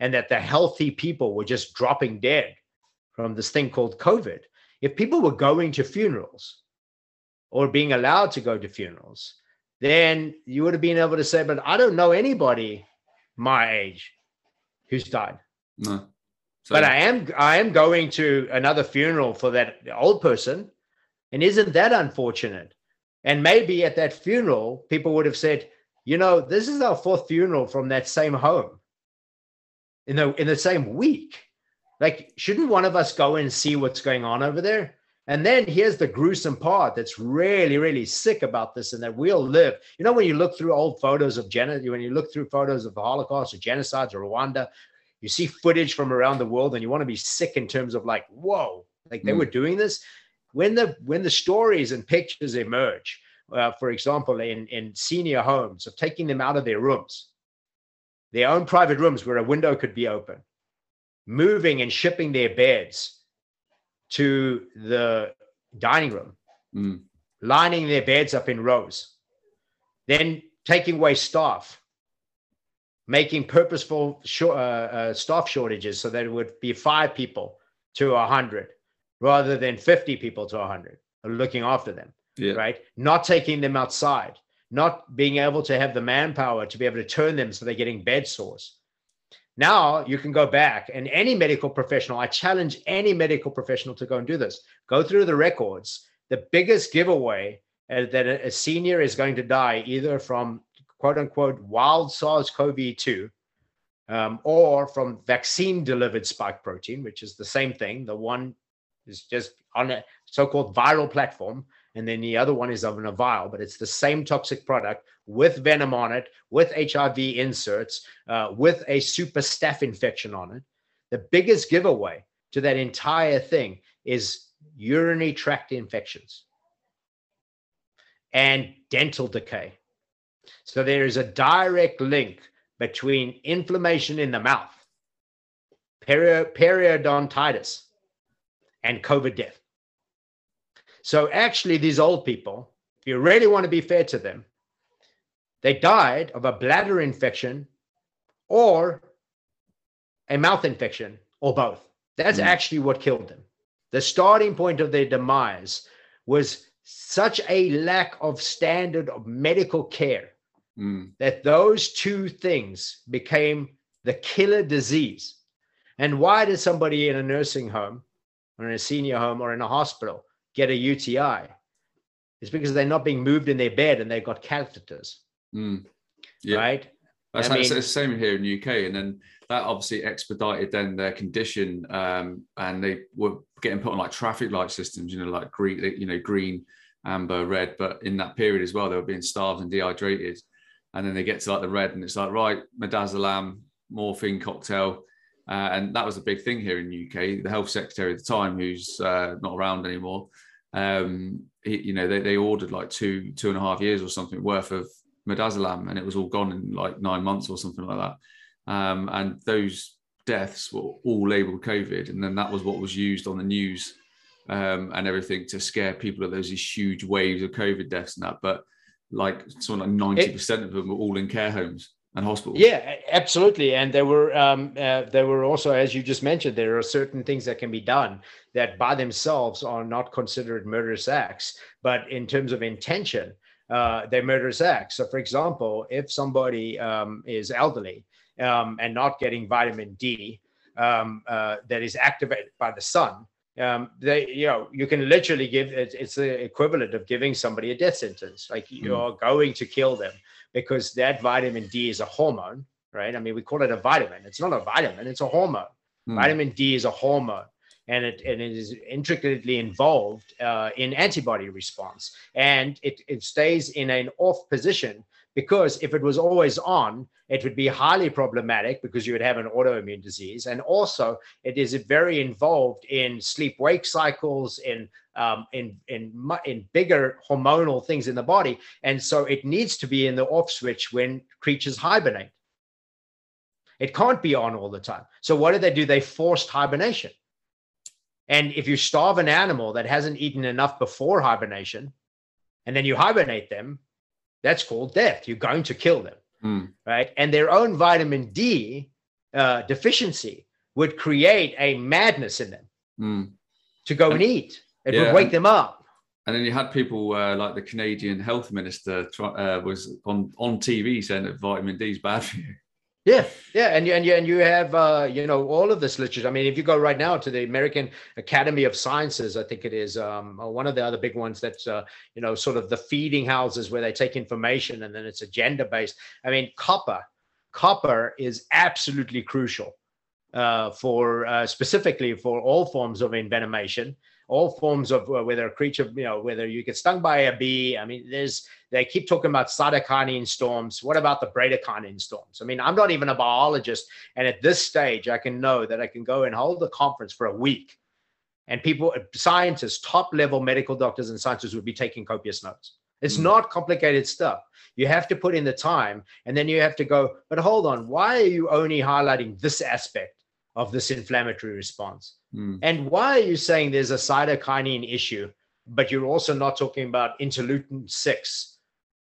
and that the healthy people were just dropping dead from this thing called COVID, if people were going to funerals or being allowed to go to funerals, then you would have been able to say, but I don't know anybody my age who's died. No. So, but I am I am going to another funeral for that old person. And isn't that unfortunate? And maybe at that funeral, people would have said, you know, this is our fourth funeral from that same home in the in the same week. Like, shouldn't one of us go and see what's going on over there? And then here's the gruesome part that's really, really sick about this, and that we'll live. You know, when you look through old photos of genocide, when you look through photos of the Holocaust or genocides or Rwanda, you see footage from around the world, and you want to be sick in terms of like, whoa, like they mm. were doing this. When the when the stories and pictures emerge, uh, for example, in, in senior homes, of taking them out of their rooms, their own private rooms where a window could be open, moving and shipping their beds to the dining room, mm. lining their beds up in rows, then taking away staff, making purposeful uh, uh, staff shortages so that it would be five people to 100 rather than 50 people to 100 looking after them yeah. right not taking them outside not being able to have the manpower to be able to turn them so they're getting bed sores now you can go back and any medical professional i challenge any medical professional to go and do this go through the records the biggest giveaway uh, that a, a senior is going to die either from quote unquote wild SARS-CoV-2 um, or from vaccine delivered spike protein, which is the same thing. The one is just on a so-called viral platform, and then the other one is of a vial, but it's the same toxic product with venom on it, with HIV inserts, uh, with a super staph infection on it. The biggest giveaway to that entire thing is urinary tract infections and dental decay. So there is a direct link between inflammation in the mouth, peri- periodontitis, and COVID death. So actually, these old people, if you really want to be fair to them, they died of a bladder infection or a mouth infection or both. That's mm. actually what killed them. The starting point of their demise was such a lack of standard of medical care mm. that those two things became the killer disease. And why does somebody in a nursing home or in a senior home or in a hospital get a UTI? It's because they're not being moved in their bed and they've got catheters. Mm. Yeah. Right? That's I mean, the same here in the UK. And then that obviously expedited then their condition. Um, and they were getting put on like traffic light systems, you know, like green, you know, green, amber, red. But in that period as well, they were being starved and dehydrated and then they get to like the red, and it's like right, midazolam, morphine cocktail, uh, and that was a big thing here in the UK. The health secretary at the time, who's uh, not around anymore, um, he, you know, they, they ordered like two two and a half years or something worth of midazolam, and it was all gone in like nine months or something like that. Um, and those deaths were all labelled COVID, and then that was what was used on the news um, and everything to scare people that there's these huge waves of COVID deaths and that. But like something like 90% of them were all in care homes and hospitals. Yeah, absolutely. And there were um, uh, there were also, as you just mentioned, there are certain things that can be done that by themselves are not considered murderous acts, but in terms of intention, uh, they're murderous acts. So, for example, if somebody um, is elderly um, and not getting vitamin D um, uh, that is activated by the sun, um, they you know you can literally give it, it's the equivalent of giving somebody a death sentence like hmm. you're mm. going to kill them because that vitamin d is a hormone right? I mean we call it a vitamin. It's not a vitamin it's a hormone. Mm. vitamin d is a hormone and it, and it is intricately involved uh, in antibody response. And it, it stays in an off position because if it was always on, it would be highly problematic because you would have an autoimmune disease. And also, it is very involved in sleep wake cycles, in, um, in, in, in bigger hormonal things in the body. And so it needs to be in the off switch when creatures hibernate. It can't be on all the time. So, what do they do? They forced hibernation. And if you starve an animal that hasn't eaten enough before hibernation, and then you hibernate them, that's called death. You're going to kill them, mm. right? And their own vitamin D uh, deficiency would create a madness in them mm. to go and, and eat. It yeah, would wake them up. And then you had people uh, like the Canadian health minister uh, was on, on TV saying that vitamin D is bad for you. Yeah, yeah, and and and you have uh, you know all of this literature. I mean, if you go right now to the American Academy of Sciences, I think it is um, uh, one of the other big ones that's uh, you know sort of the feeding houses where they take information and then it's agenda based. I mean, copper, copper is absolutely crucial uh, for uh, specifically for all forms of envenomation all forms of uh, whether a creature, you know, whether you get stung by a bee. I mean, there's they keep talking about cytokinin storms. What about the bradykinin storms? I mean, I'm not even a biologist, and at this stage, I can know that I can go and hold a conference for a week, and people, scientists, top level medical doctors and scientists would be taking copious notes. It's mm. not complicated stuff. You have to put in the time, and then you have to go. But hold on, why are you only highlighting this aspect? Of this inflammatory response. Mm. And why are you saying there's a cytokine issue, but you're also not talking about interleukin 6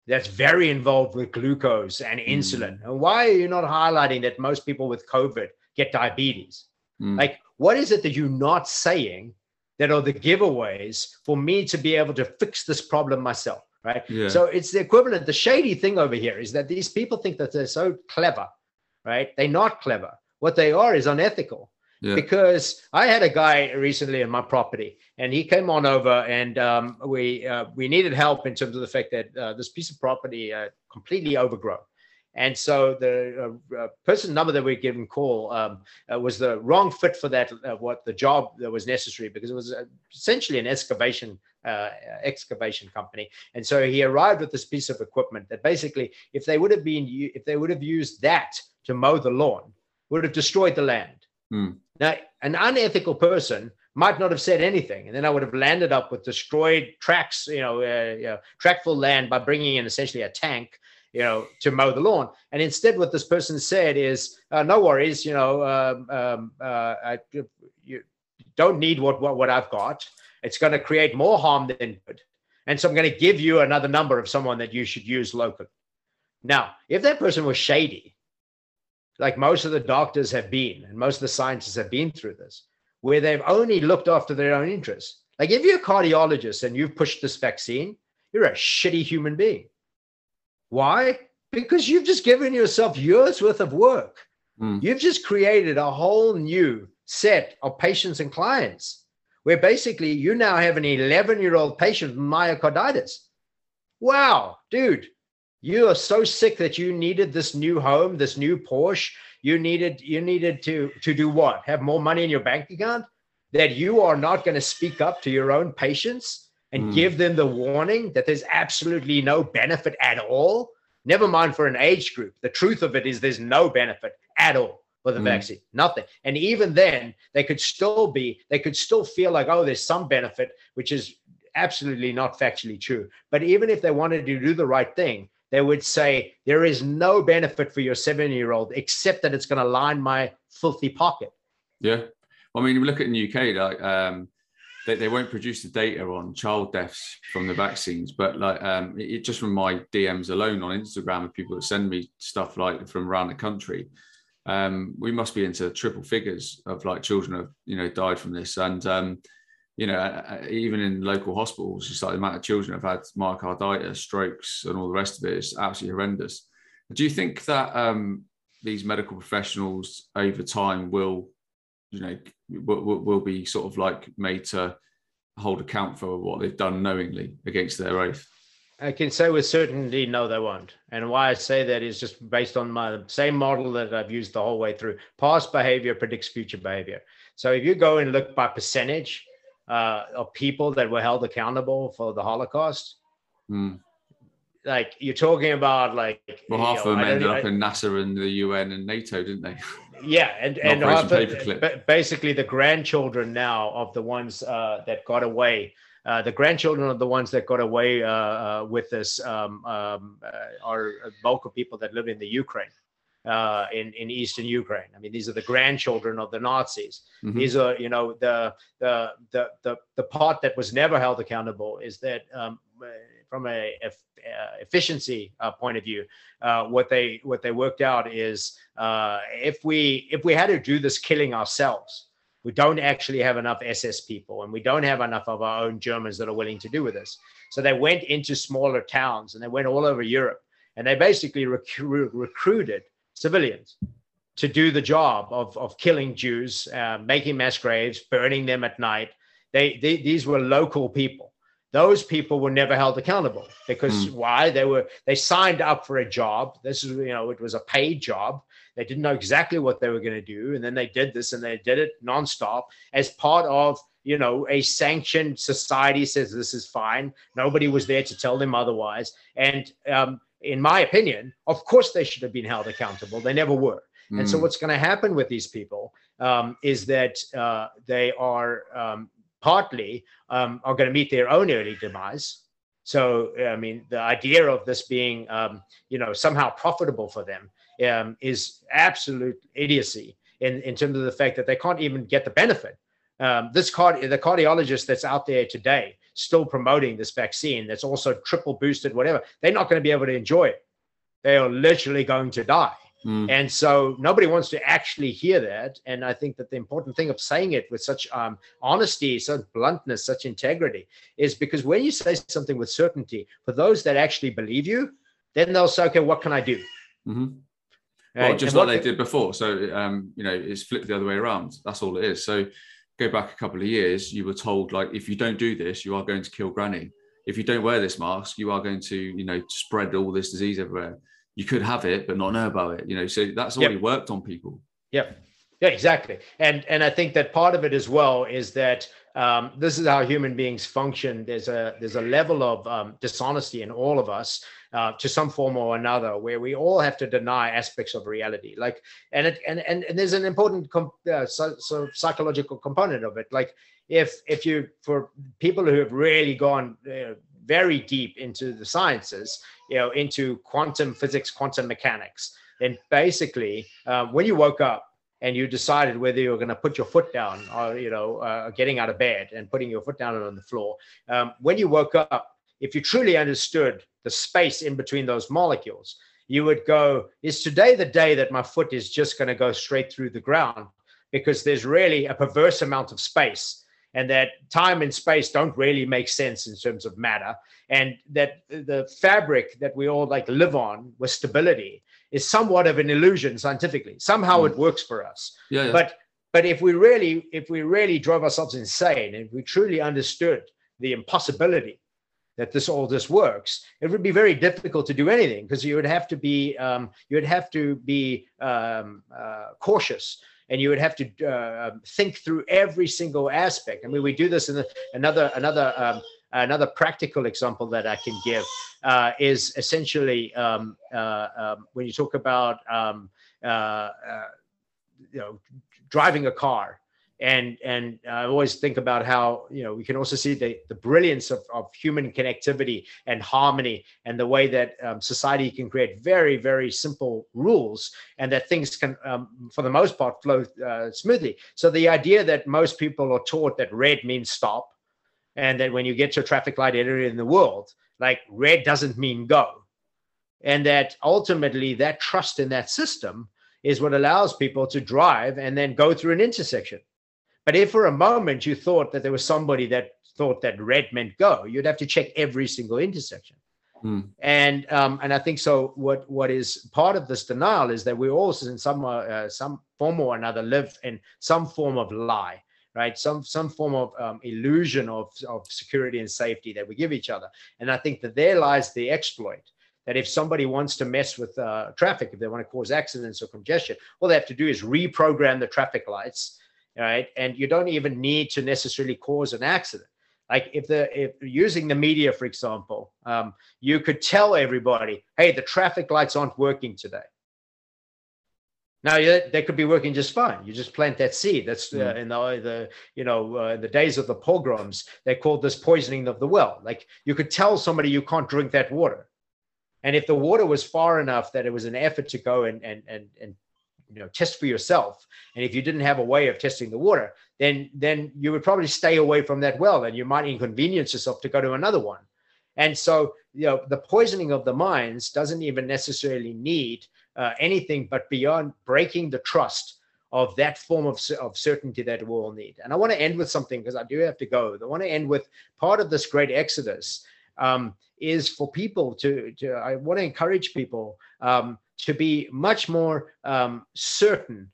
that's very involved with glucose and mm. insulin? And why are you not highlighting that most people with COVID get diabetes? Mm. Like, what is it that you're not saying that are the giveaways for me to be able to fix this problem myself? Right. Yeah. So it's the equivalent. The shady thing over here is that these people think that they're so clever, right? They're not clever. What they are is unethical. Yeah. Because I had a guy recently in my property, and he came on over, and um, we uh, we needed help in terms of the fact that uh, this piece of property uh, completely overgrown, and so the uh, uh, person number that we given call um, uh, was the wrong fit for that what the job that was necessary because it was essentially an excavation excavation company, and so he arrived with this piece of equipment that basically, if they would have been if they would have used that to mow the lawn, would have destroyed the land. Mm. Now, an unethical person might not have said anything, and then I would have landed up with destroyed tracks, you know, uh, you know trackful land by bringing in essentially a tank, you know, to mow the lawn. And instead, what this person said is, uh, "No worries, you know, um, um, uh, I, you don't need what, what what I've got. It's going to create more harm than good." And so I'm going to give you another number of someone that you should use locally. Now, if that person was shady, like most of the doctors have been, and most of the scientists have been through this, where they've only looked after their own interests. Like if you're a cardiologist and you've pushed this vaccine, you're a shitty human being. Why? Because you've just given yourself years worth of work. Mm. You've just created a whole new set of patients and clients where basically you now have an 11 year old patient with myocarditis. Wow, dude, you are so sick that you needed this new home, this new Porsche. You needed you needed to to do what? Have more money in your bank account? That you are not going to speak up to your own patients and mm. give them the warning that there's absolutely no benefit at all. Never mind for an age group. The truth of it is there's no benefit at all for the mm. vaccine. Nothing. And even then, they could still be, they could still feel like, oh, there's some benefit, which is absolutely not factually true. But even if they wanted to do the right thing, they would say there is no benefit for your seven year old except that it's going to line my filthy pocket. Yeah. I mean, look at the UK, like, um, they, they won't produce the data on child deaths from the vaccines, but like um, it, just from my DMs alone on Instagram of people that send me stuff like from around the country, um, we must be into triple figures of like children have you know died from this, and um, you know, even in local hospitals, just like the amount of children have had myocarditis, strokes, and all the rest of it is absolutely horrendous. Do you think that um, these medical professionals over time will, you know, will, will be sort of like made to hold account for what they've done knowingly against their oath? I can say with certainty, no, they won't. And why I say that is just based on my same model that I've used the whole way through. Past behavior predicts future behavior. So if you go and look by percentage, uh, of people that were held accountable for the Holocaust. Mm. Like you're talking about, like well, half know, of them ended up I, in NASA and the UN and NATO, didn't they? Yeah, and (laughs) and basically the grandchildren now of the ones uh, that got away. Uh, the grandchildren of the ones that got away uh, uh, with this um, um, uh, are bulk of people that live in the Ukraine uh, in in eastern Ukraine. I mean, these are the grandchildren of the Nazis. Mm-hmm. These are, you know, the, the the the the part that was never held accountable is that um, from a, a, efficiency uh, point of view, uh, what they what they worked out is uh, if we if we had to do this killing ourselves. We don't actually have enough SS people, and we don't have enough of our own Germans that are willing to do with this. So they went into smaller towns, and they went all over Europe, and they basically recruited civilians to do the job of, of killing Jews, uh, making mass graves, burning them at night. They, they, these were local people. Those people were never held accountable because mm. why? They were they signed up for a job. This is you know it was a paid job. They didn't know exactly what they were going to do, and then they did this and they did it nonstop as part of you know a sanctioned society says this is fine. Nobody was there to tell them otherwise, and um, in my opinion, of course they should have been held accountable. They never were. Mm. And so hmm. what's going to happen with these people um, is that uh, they are um, partly um, are going to meet their own early demise. So I mean, the idea of this being um, you know somehow profitable for them um, is absolute idiocy in, in terms of the fact that they can't even get the benefit. Um, this card, the cardiologist that's out there today still promoting this vaccine that's also triple boosted, whatever, they're not going to be able to enjoy it. They are literally going to die. Mm. And so nobody wants to actually hear that. And I think that the important thing of saying it with such um, honesty, such bluntness, such integrity is because when you say something with certainty, for those that actually believe you, then they'll say, okay, what can I do? Mm-hmm. Right? Well, just and like they did before. So, um, you know, it's flipped the other way around. That's all it is. So, go back a couple of years, you were told, like, if you don't do this, you are going to kill granny. If you don't wear this mask, you are going to, you know, spread all this disease everywhere. You could have it but not know about it you know? So that's already yep. worked on people. Yeah yeah exactly. And and i think that part of it as well is that um, this is how human beings function. There's a there's a level of um, dishonesty in all of us uh, to some form or another where we all have to deny aspects of reality like and it and and, and there's an important comp- uh, so, so psychological component of it like if if you for people who have really gone uh, very deep into the sciences, you know, into quantum physics, quantum mechanics. Then basically, um, when you woke up and you decided whether you were going to put your foot down or, you know, uh, getting out of bed and putting your foot down on the floor, um, when you woke up, if you truly understood the space in between those molecules, you would go, is today the day that my foot is just going to go straight through the ground? Because there's really a perverse amount of space and that time and space don't really make sense in terms of matter and that the fabric that we all like live on with stability is somewhat of an illusion scientifically somehow mm. it works for us yeah, yeah, but but if we really if we really drove ourselves insane and we truly understood the impossibility that this all this works it would be very difficult to do anything because you would have to be um, you would have to be um, uh, cautious and you would have to uh, think through every single aspect. I mean, we do this in the, another another um, another practical example that I can give uh, is essentially um, uh, um, when you talk about um, uh, uh, you know driving a car and and I always think about how you know we can also see the the brilliance of, of human connectivity and harmony and the way that um, society can create very very simple rules and that things can um, for the most part flow uh, smoothly. So the idea that most people are taught that red means stop, and that when you get to a traffic light area in the world, like red doesn't mean go, and that ultimately that trust in that system is what allows people to drive and then go through an intersection but if for a moment you thought that there was somebody that thought that red meant go, you'd have to check every single intersection. Mm. And um, and I think so. What what is part of this denial is that we also, in some uh, some form or another, live in some form of lie, right? Some some form of um, illusion of of security and safety that we give each other. And I think that there lies the exploit. That if somebody wants to mess with uh, traffic, if they want to cause accidents or congestion, all they have to do is reprogram the traffic lights right? And you don't even need to necessarily cause an accident. Like if the if using the media, for example, um, you could tell everybody, "Hey, the traffic lights aren't working today." Now they could be working just fine. You just plant that seed. That's uh, mm. in the, the you know uh, the days of the pogroms. They called this poisoning of the well. Like you could tell somebody you can't drink that water, and if the water was far enough that it was an effort to go and and and and you know test for yourself. And if you didn't have a way of testing the water then then you would probably stay away from that well and you might inconvenience yourself to go to another one. And so you know the poisoning of the minds doesn't even necessarily need uh, anything but beyond breaking the trust of that form of, of certainty that we all need. And i want to end with something because i do have to go. I want to end with part of this great exodus um, is for people to, to i want to encourage people um, to be much more um, certain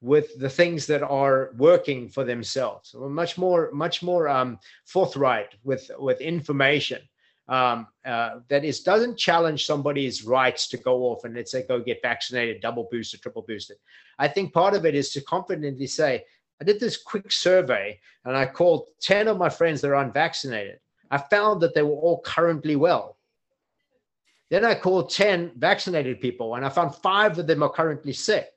with the things that are working for themselves much more much more um, forthright with with information um, uh, that is doesn't challenge somebody's rights to go off and let's say go get vaccinated double boosted triple boosted i think part of it is to confidently say i did this quick survey and i called 10 of my friends that are unvaccinated. I found that they were all currently well then I called 10 vaccinated people and I found five of them are currently sick.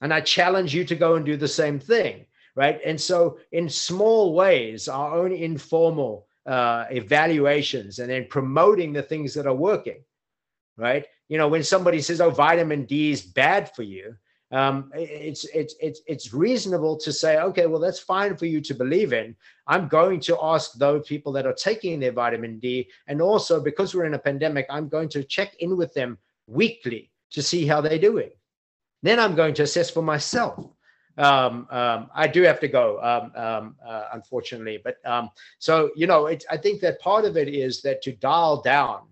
And I challenge you to go and do the same thing, right? And so, in small ways, our own informal uh, evaluations and then promoting the things that are working, right? You know, when somebody says, oh, vitamin D is bad for you, um, it's it's it's it's reasonable to say, okay, well, that's fine for you to believe in. I'm going to ask those people that are taking their vitamin D, and also because we're in a pandemic, I'm going to check in with them weekly to see how they're doing. Then I'm going to assess for myself. Um, um, I do have to go, um, um uh, unfortunately. But um, so, you know, it, I think that part of it is that to dial down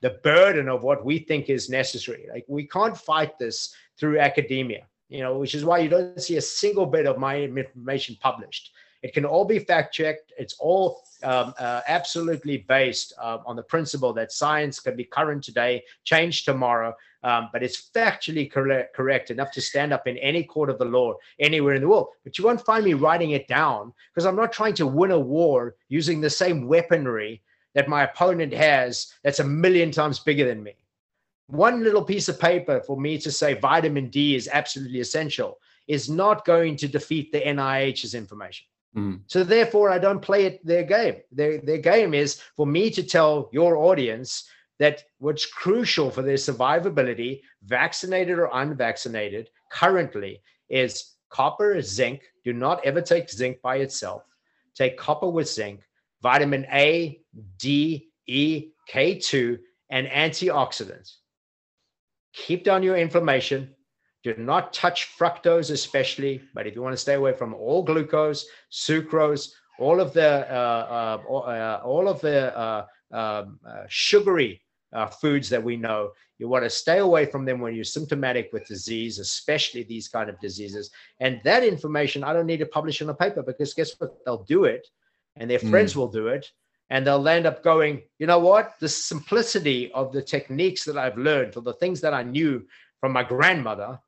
the burden of what we think is necessary. Like we can't fight this through academia, you know, which is why you don't see a single bit of my information published. It can all be fact checked. It's all um, uh, absolutely based uh, on the principle that science can be current today, change tomorrow, um, but it's factually correct, correct enough to stand up in any court of the law anywhere in the world. But you won't find me writing it down because I'm not trying to win a war using the same weaponry that my opponent has that's a million times bigger than me. One little piece of paper for me to say vitamin D is absolutely essential is not going to defeat the NIH's information. Mm. So therefore, I don't play it their game. Their, their game is for me to tell your audience that what's crucial for their survivability, vaccinated or unvaccinated, currently is copper, zinc. Do not ever take zinc by itself. Take copper with zinc, vitamin A, D, E, K2, and antioxidants. Keep down your inflammation, do not touch fructose, especially, but if you want to stay away from all glucose, sucrose, all of the uh, uh, uh, all of the uh, um, uh, sugary uh, foods that we know, you want to stay away from them when you're symptomatic with disease, especially these kind of diseases. And that information, I don't need to publish in a paper because guess what? They'll do it, and their mm. friends will do it, and they'll end up going, you know what? The simplicity of the techniques that I've learned, or the things that I knew from my grandmother,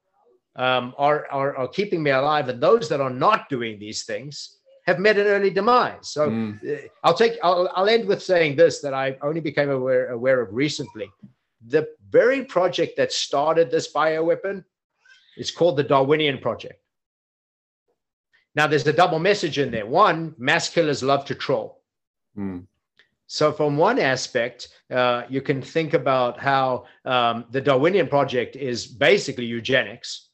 um, are, are, are keeping me alive, and those that are not doing these things have met an early demise. So mm. I'll take I'll, I'll end with saying this that I only became aware aware of recently. The very project that started this bioweapon is called the Darwinian Project. Now there's a double message in there. One, mass killers love to troll. Mm. So, from one aspect, uh, you can think about how um, the Darwinian project is basically eugenics.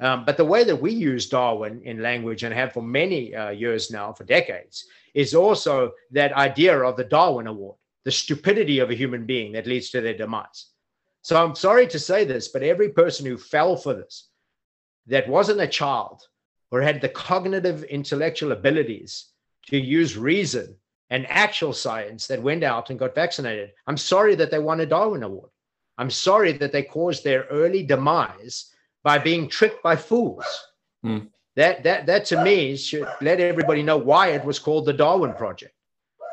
Um, but the way that we use Darwin in language and have for many uh, years now, for decades, is also that idea of the Darwin Award, the stupidity of a human being that leads to their demise. So I'm sorry to say this, but every person who fell for this, that wasn't a child or had the cognitive intellectual abilities to use reason and actual science that went out and got vaccinated, I'm sorry that they won a Darwin Award. I'm sorry that they caused their early demise by being tricked by fools. Mm. That, that, that to me should let everybody know why it was called the Darwin Project.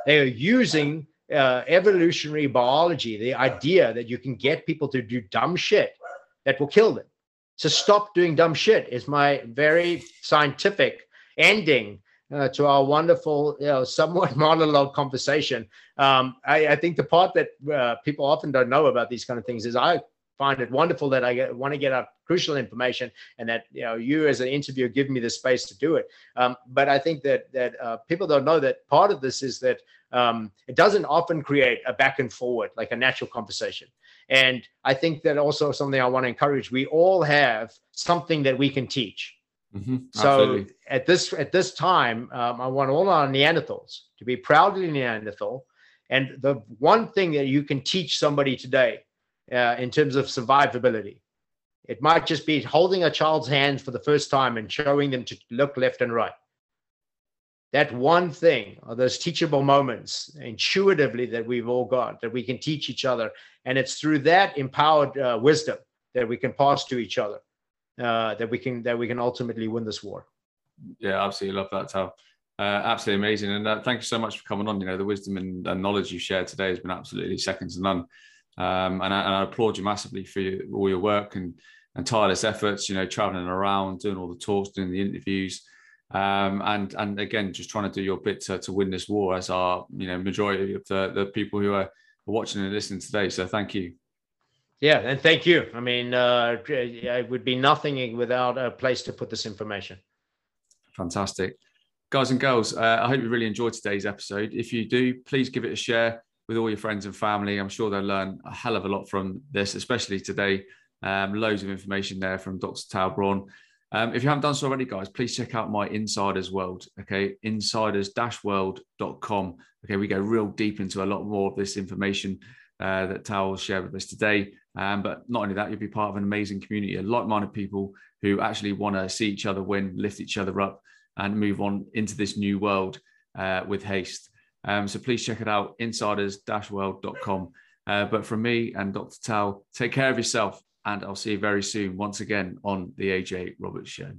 They are using uh, evolutionary biology, the idea that you can get people to do dumb shit that will kill them. So stop doing dumb shit is my very scientific ending uh, to our wonderful, you know, somewhat (laughs) monologue conversation. Um, I, I, think the part that uh, people often don't know about these kind of things is I find it wonderful that I want to get out crucial information and that you know you as an interviewer give me the space to do it. Um, but I think that that uh, people don't know that part of this is that um, it doesn't often create a back and forward like a natural conversation. And I think that also something I want to encourage. We all have something that we can teach. Mm-hmm. So at this at this time, um, I want all our Neanderthals to be proudly Neanderthal. And the one thing that you can teach somebody today uh, in terms of survivability. It might just be holding a child's hand for the first time and showing them to look left and right. That one thing, or those teachable moments intuitively that we've all got, that we can teach each other. And it's through that empowered uh, wisdom that we can pass to each other, uh, that we can that we can ultimately win this war. Yeah, absolutely love that, Tau. Uh, absolutely amazing, and uh, thank you so much for coming on. You know, the wisdom and, and knowledge you shared today has been absolutely second to none. Um, and, I, and, I, applaud you massively for your, all your work and, and tireless efforts. You know, traveling around, doing all the talks, doing the interviews, um, and and again, just trying to do your bit to, to win this war as our you know majority of the, the people who are watching and listening today. So thank you. Yeah, and thank you. I mean, uh, it would be nothing without a place to put this information. Fantastic. Guys and girls, uh, I hope you really enjoyed today's episode. If you do, please give it a share with all your friends and family. I'm sure they'll learn a hell of a lot from this, especially today. Um, loads of information there from Dr. Tau Braun. Um, if you haven't done so already, guys, please check out my Insiders World. Okay, insiders-world.com. Okay, we go real deep into a lot more of this information uh, that Tau will share with us today. Um, but not only that, you'll be part of an amazing community of like-minded people who actually want to see each other win, lift each other up, and move on into this new world uh, with haste. Um, so please check it out, insiders-world.com. Uh, but from me and Dr. Tau, take care of yourself, and I'll see you very soon once again on the AJ Roberts Show.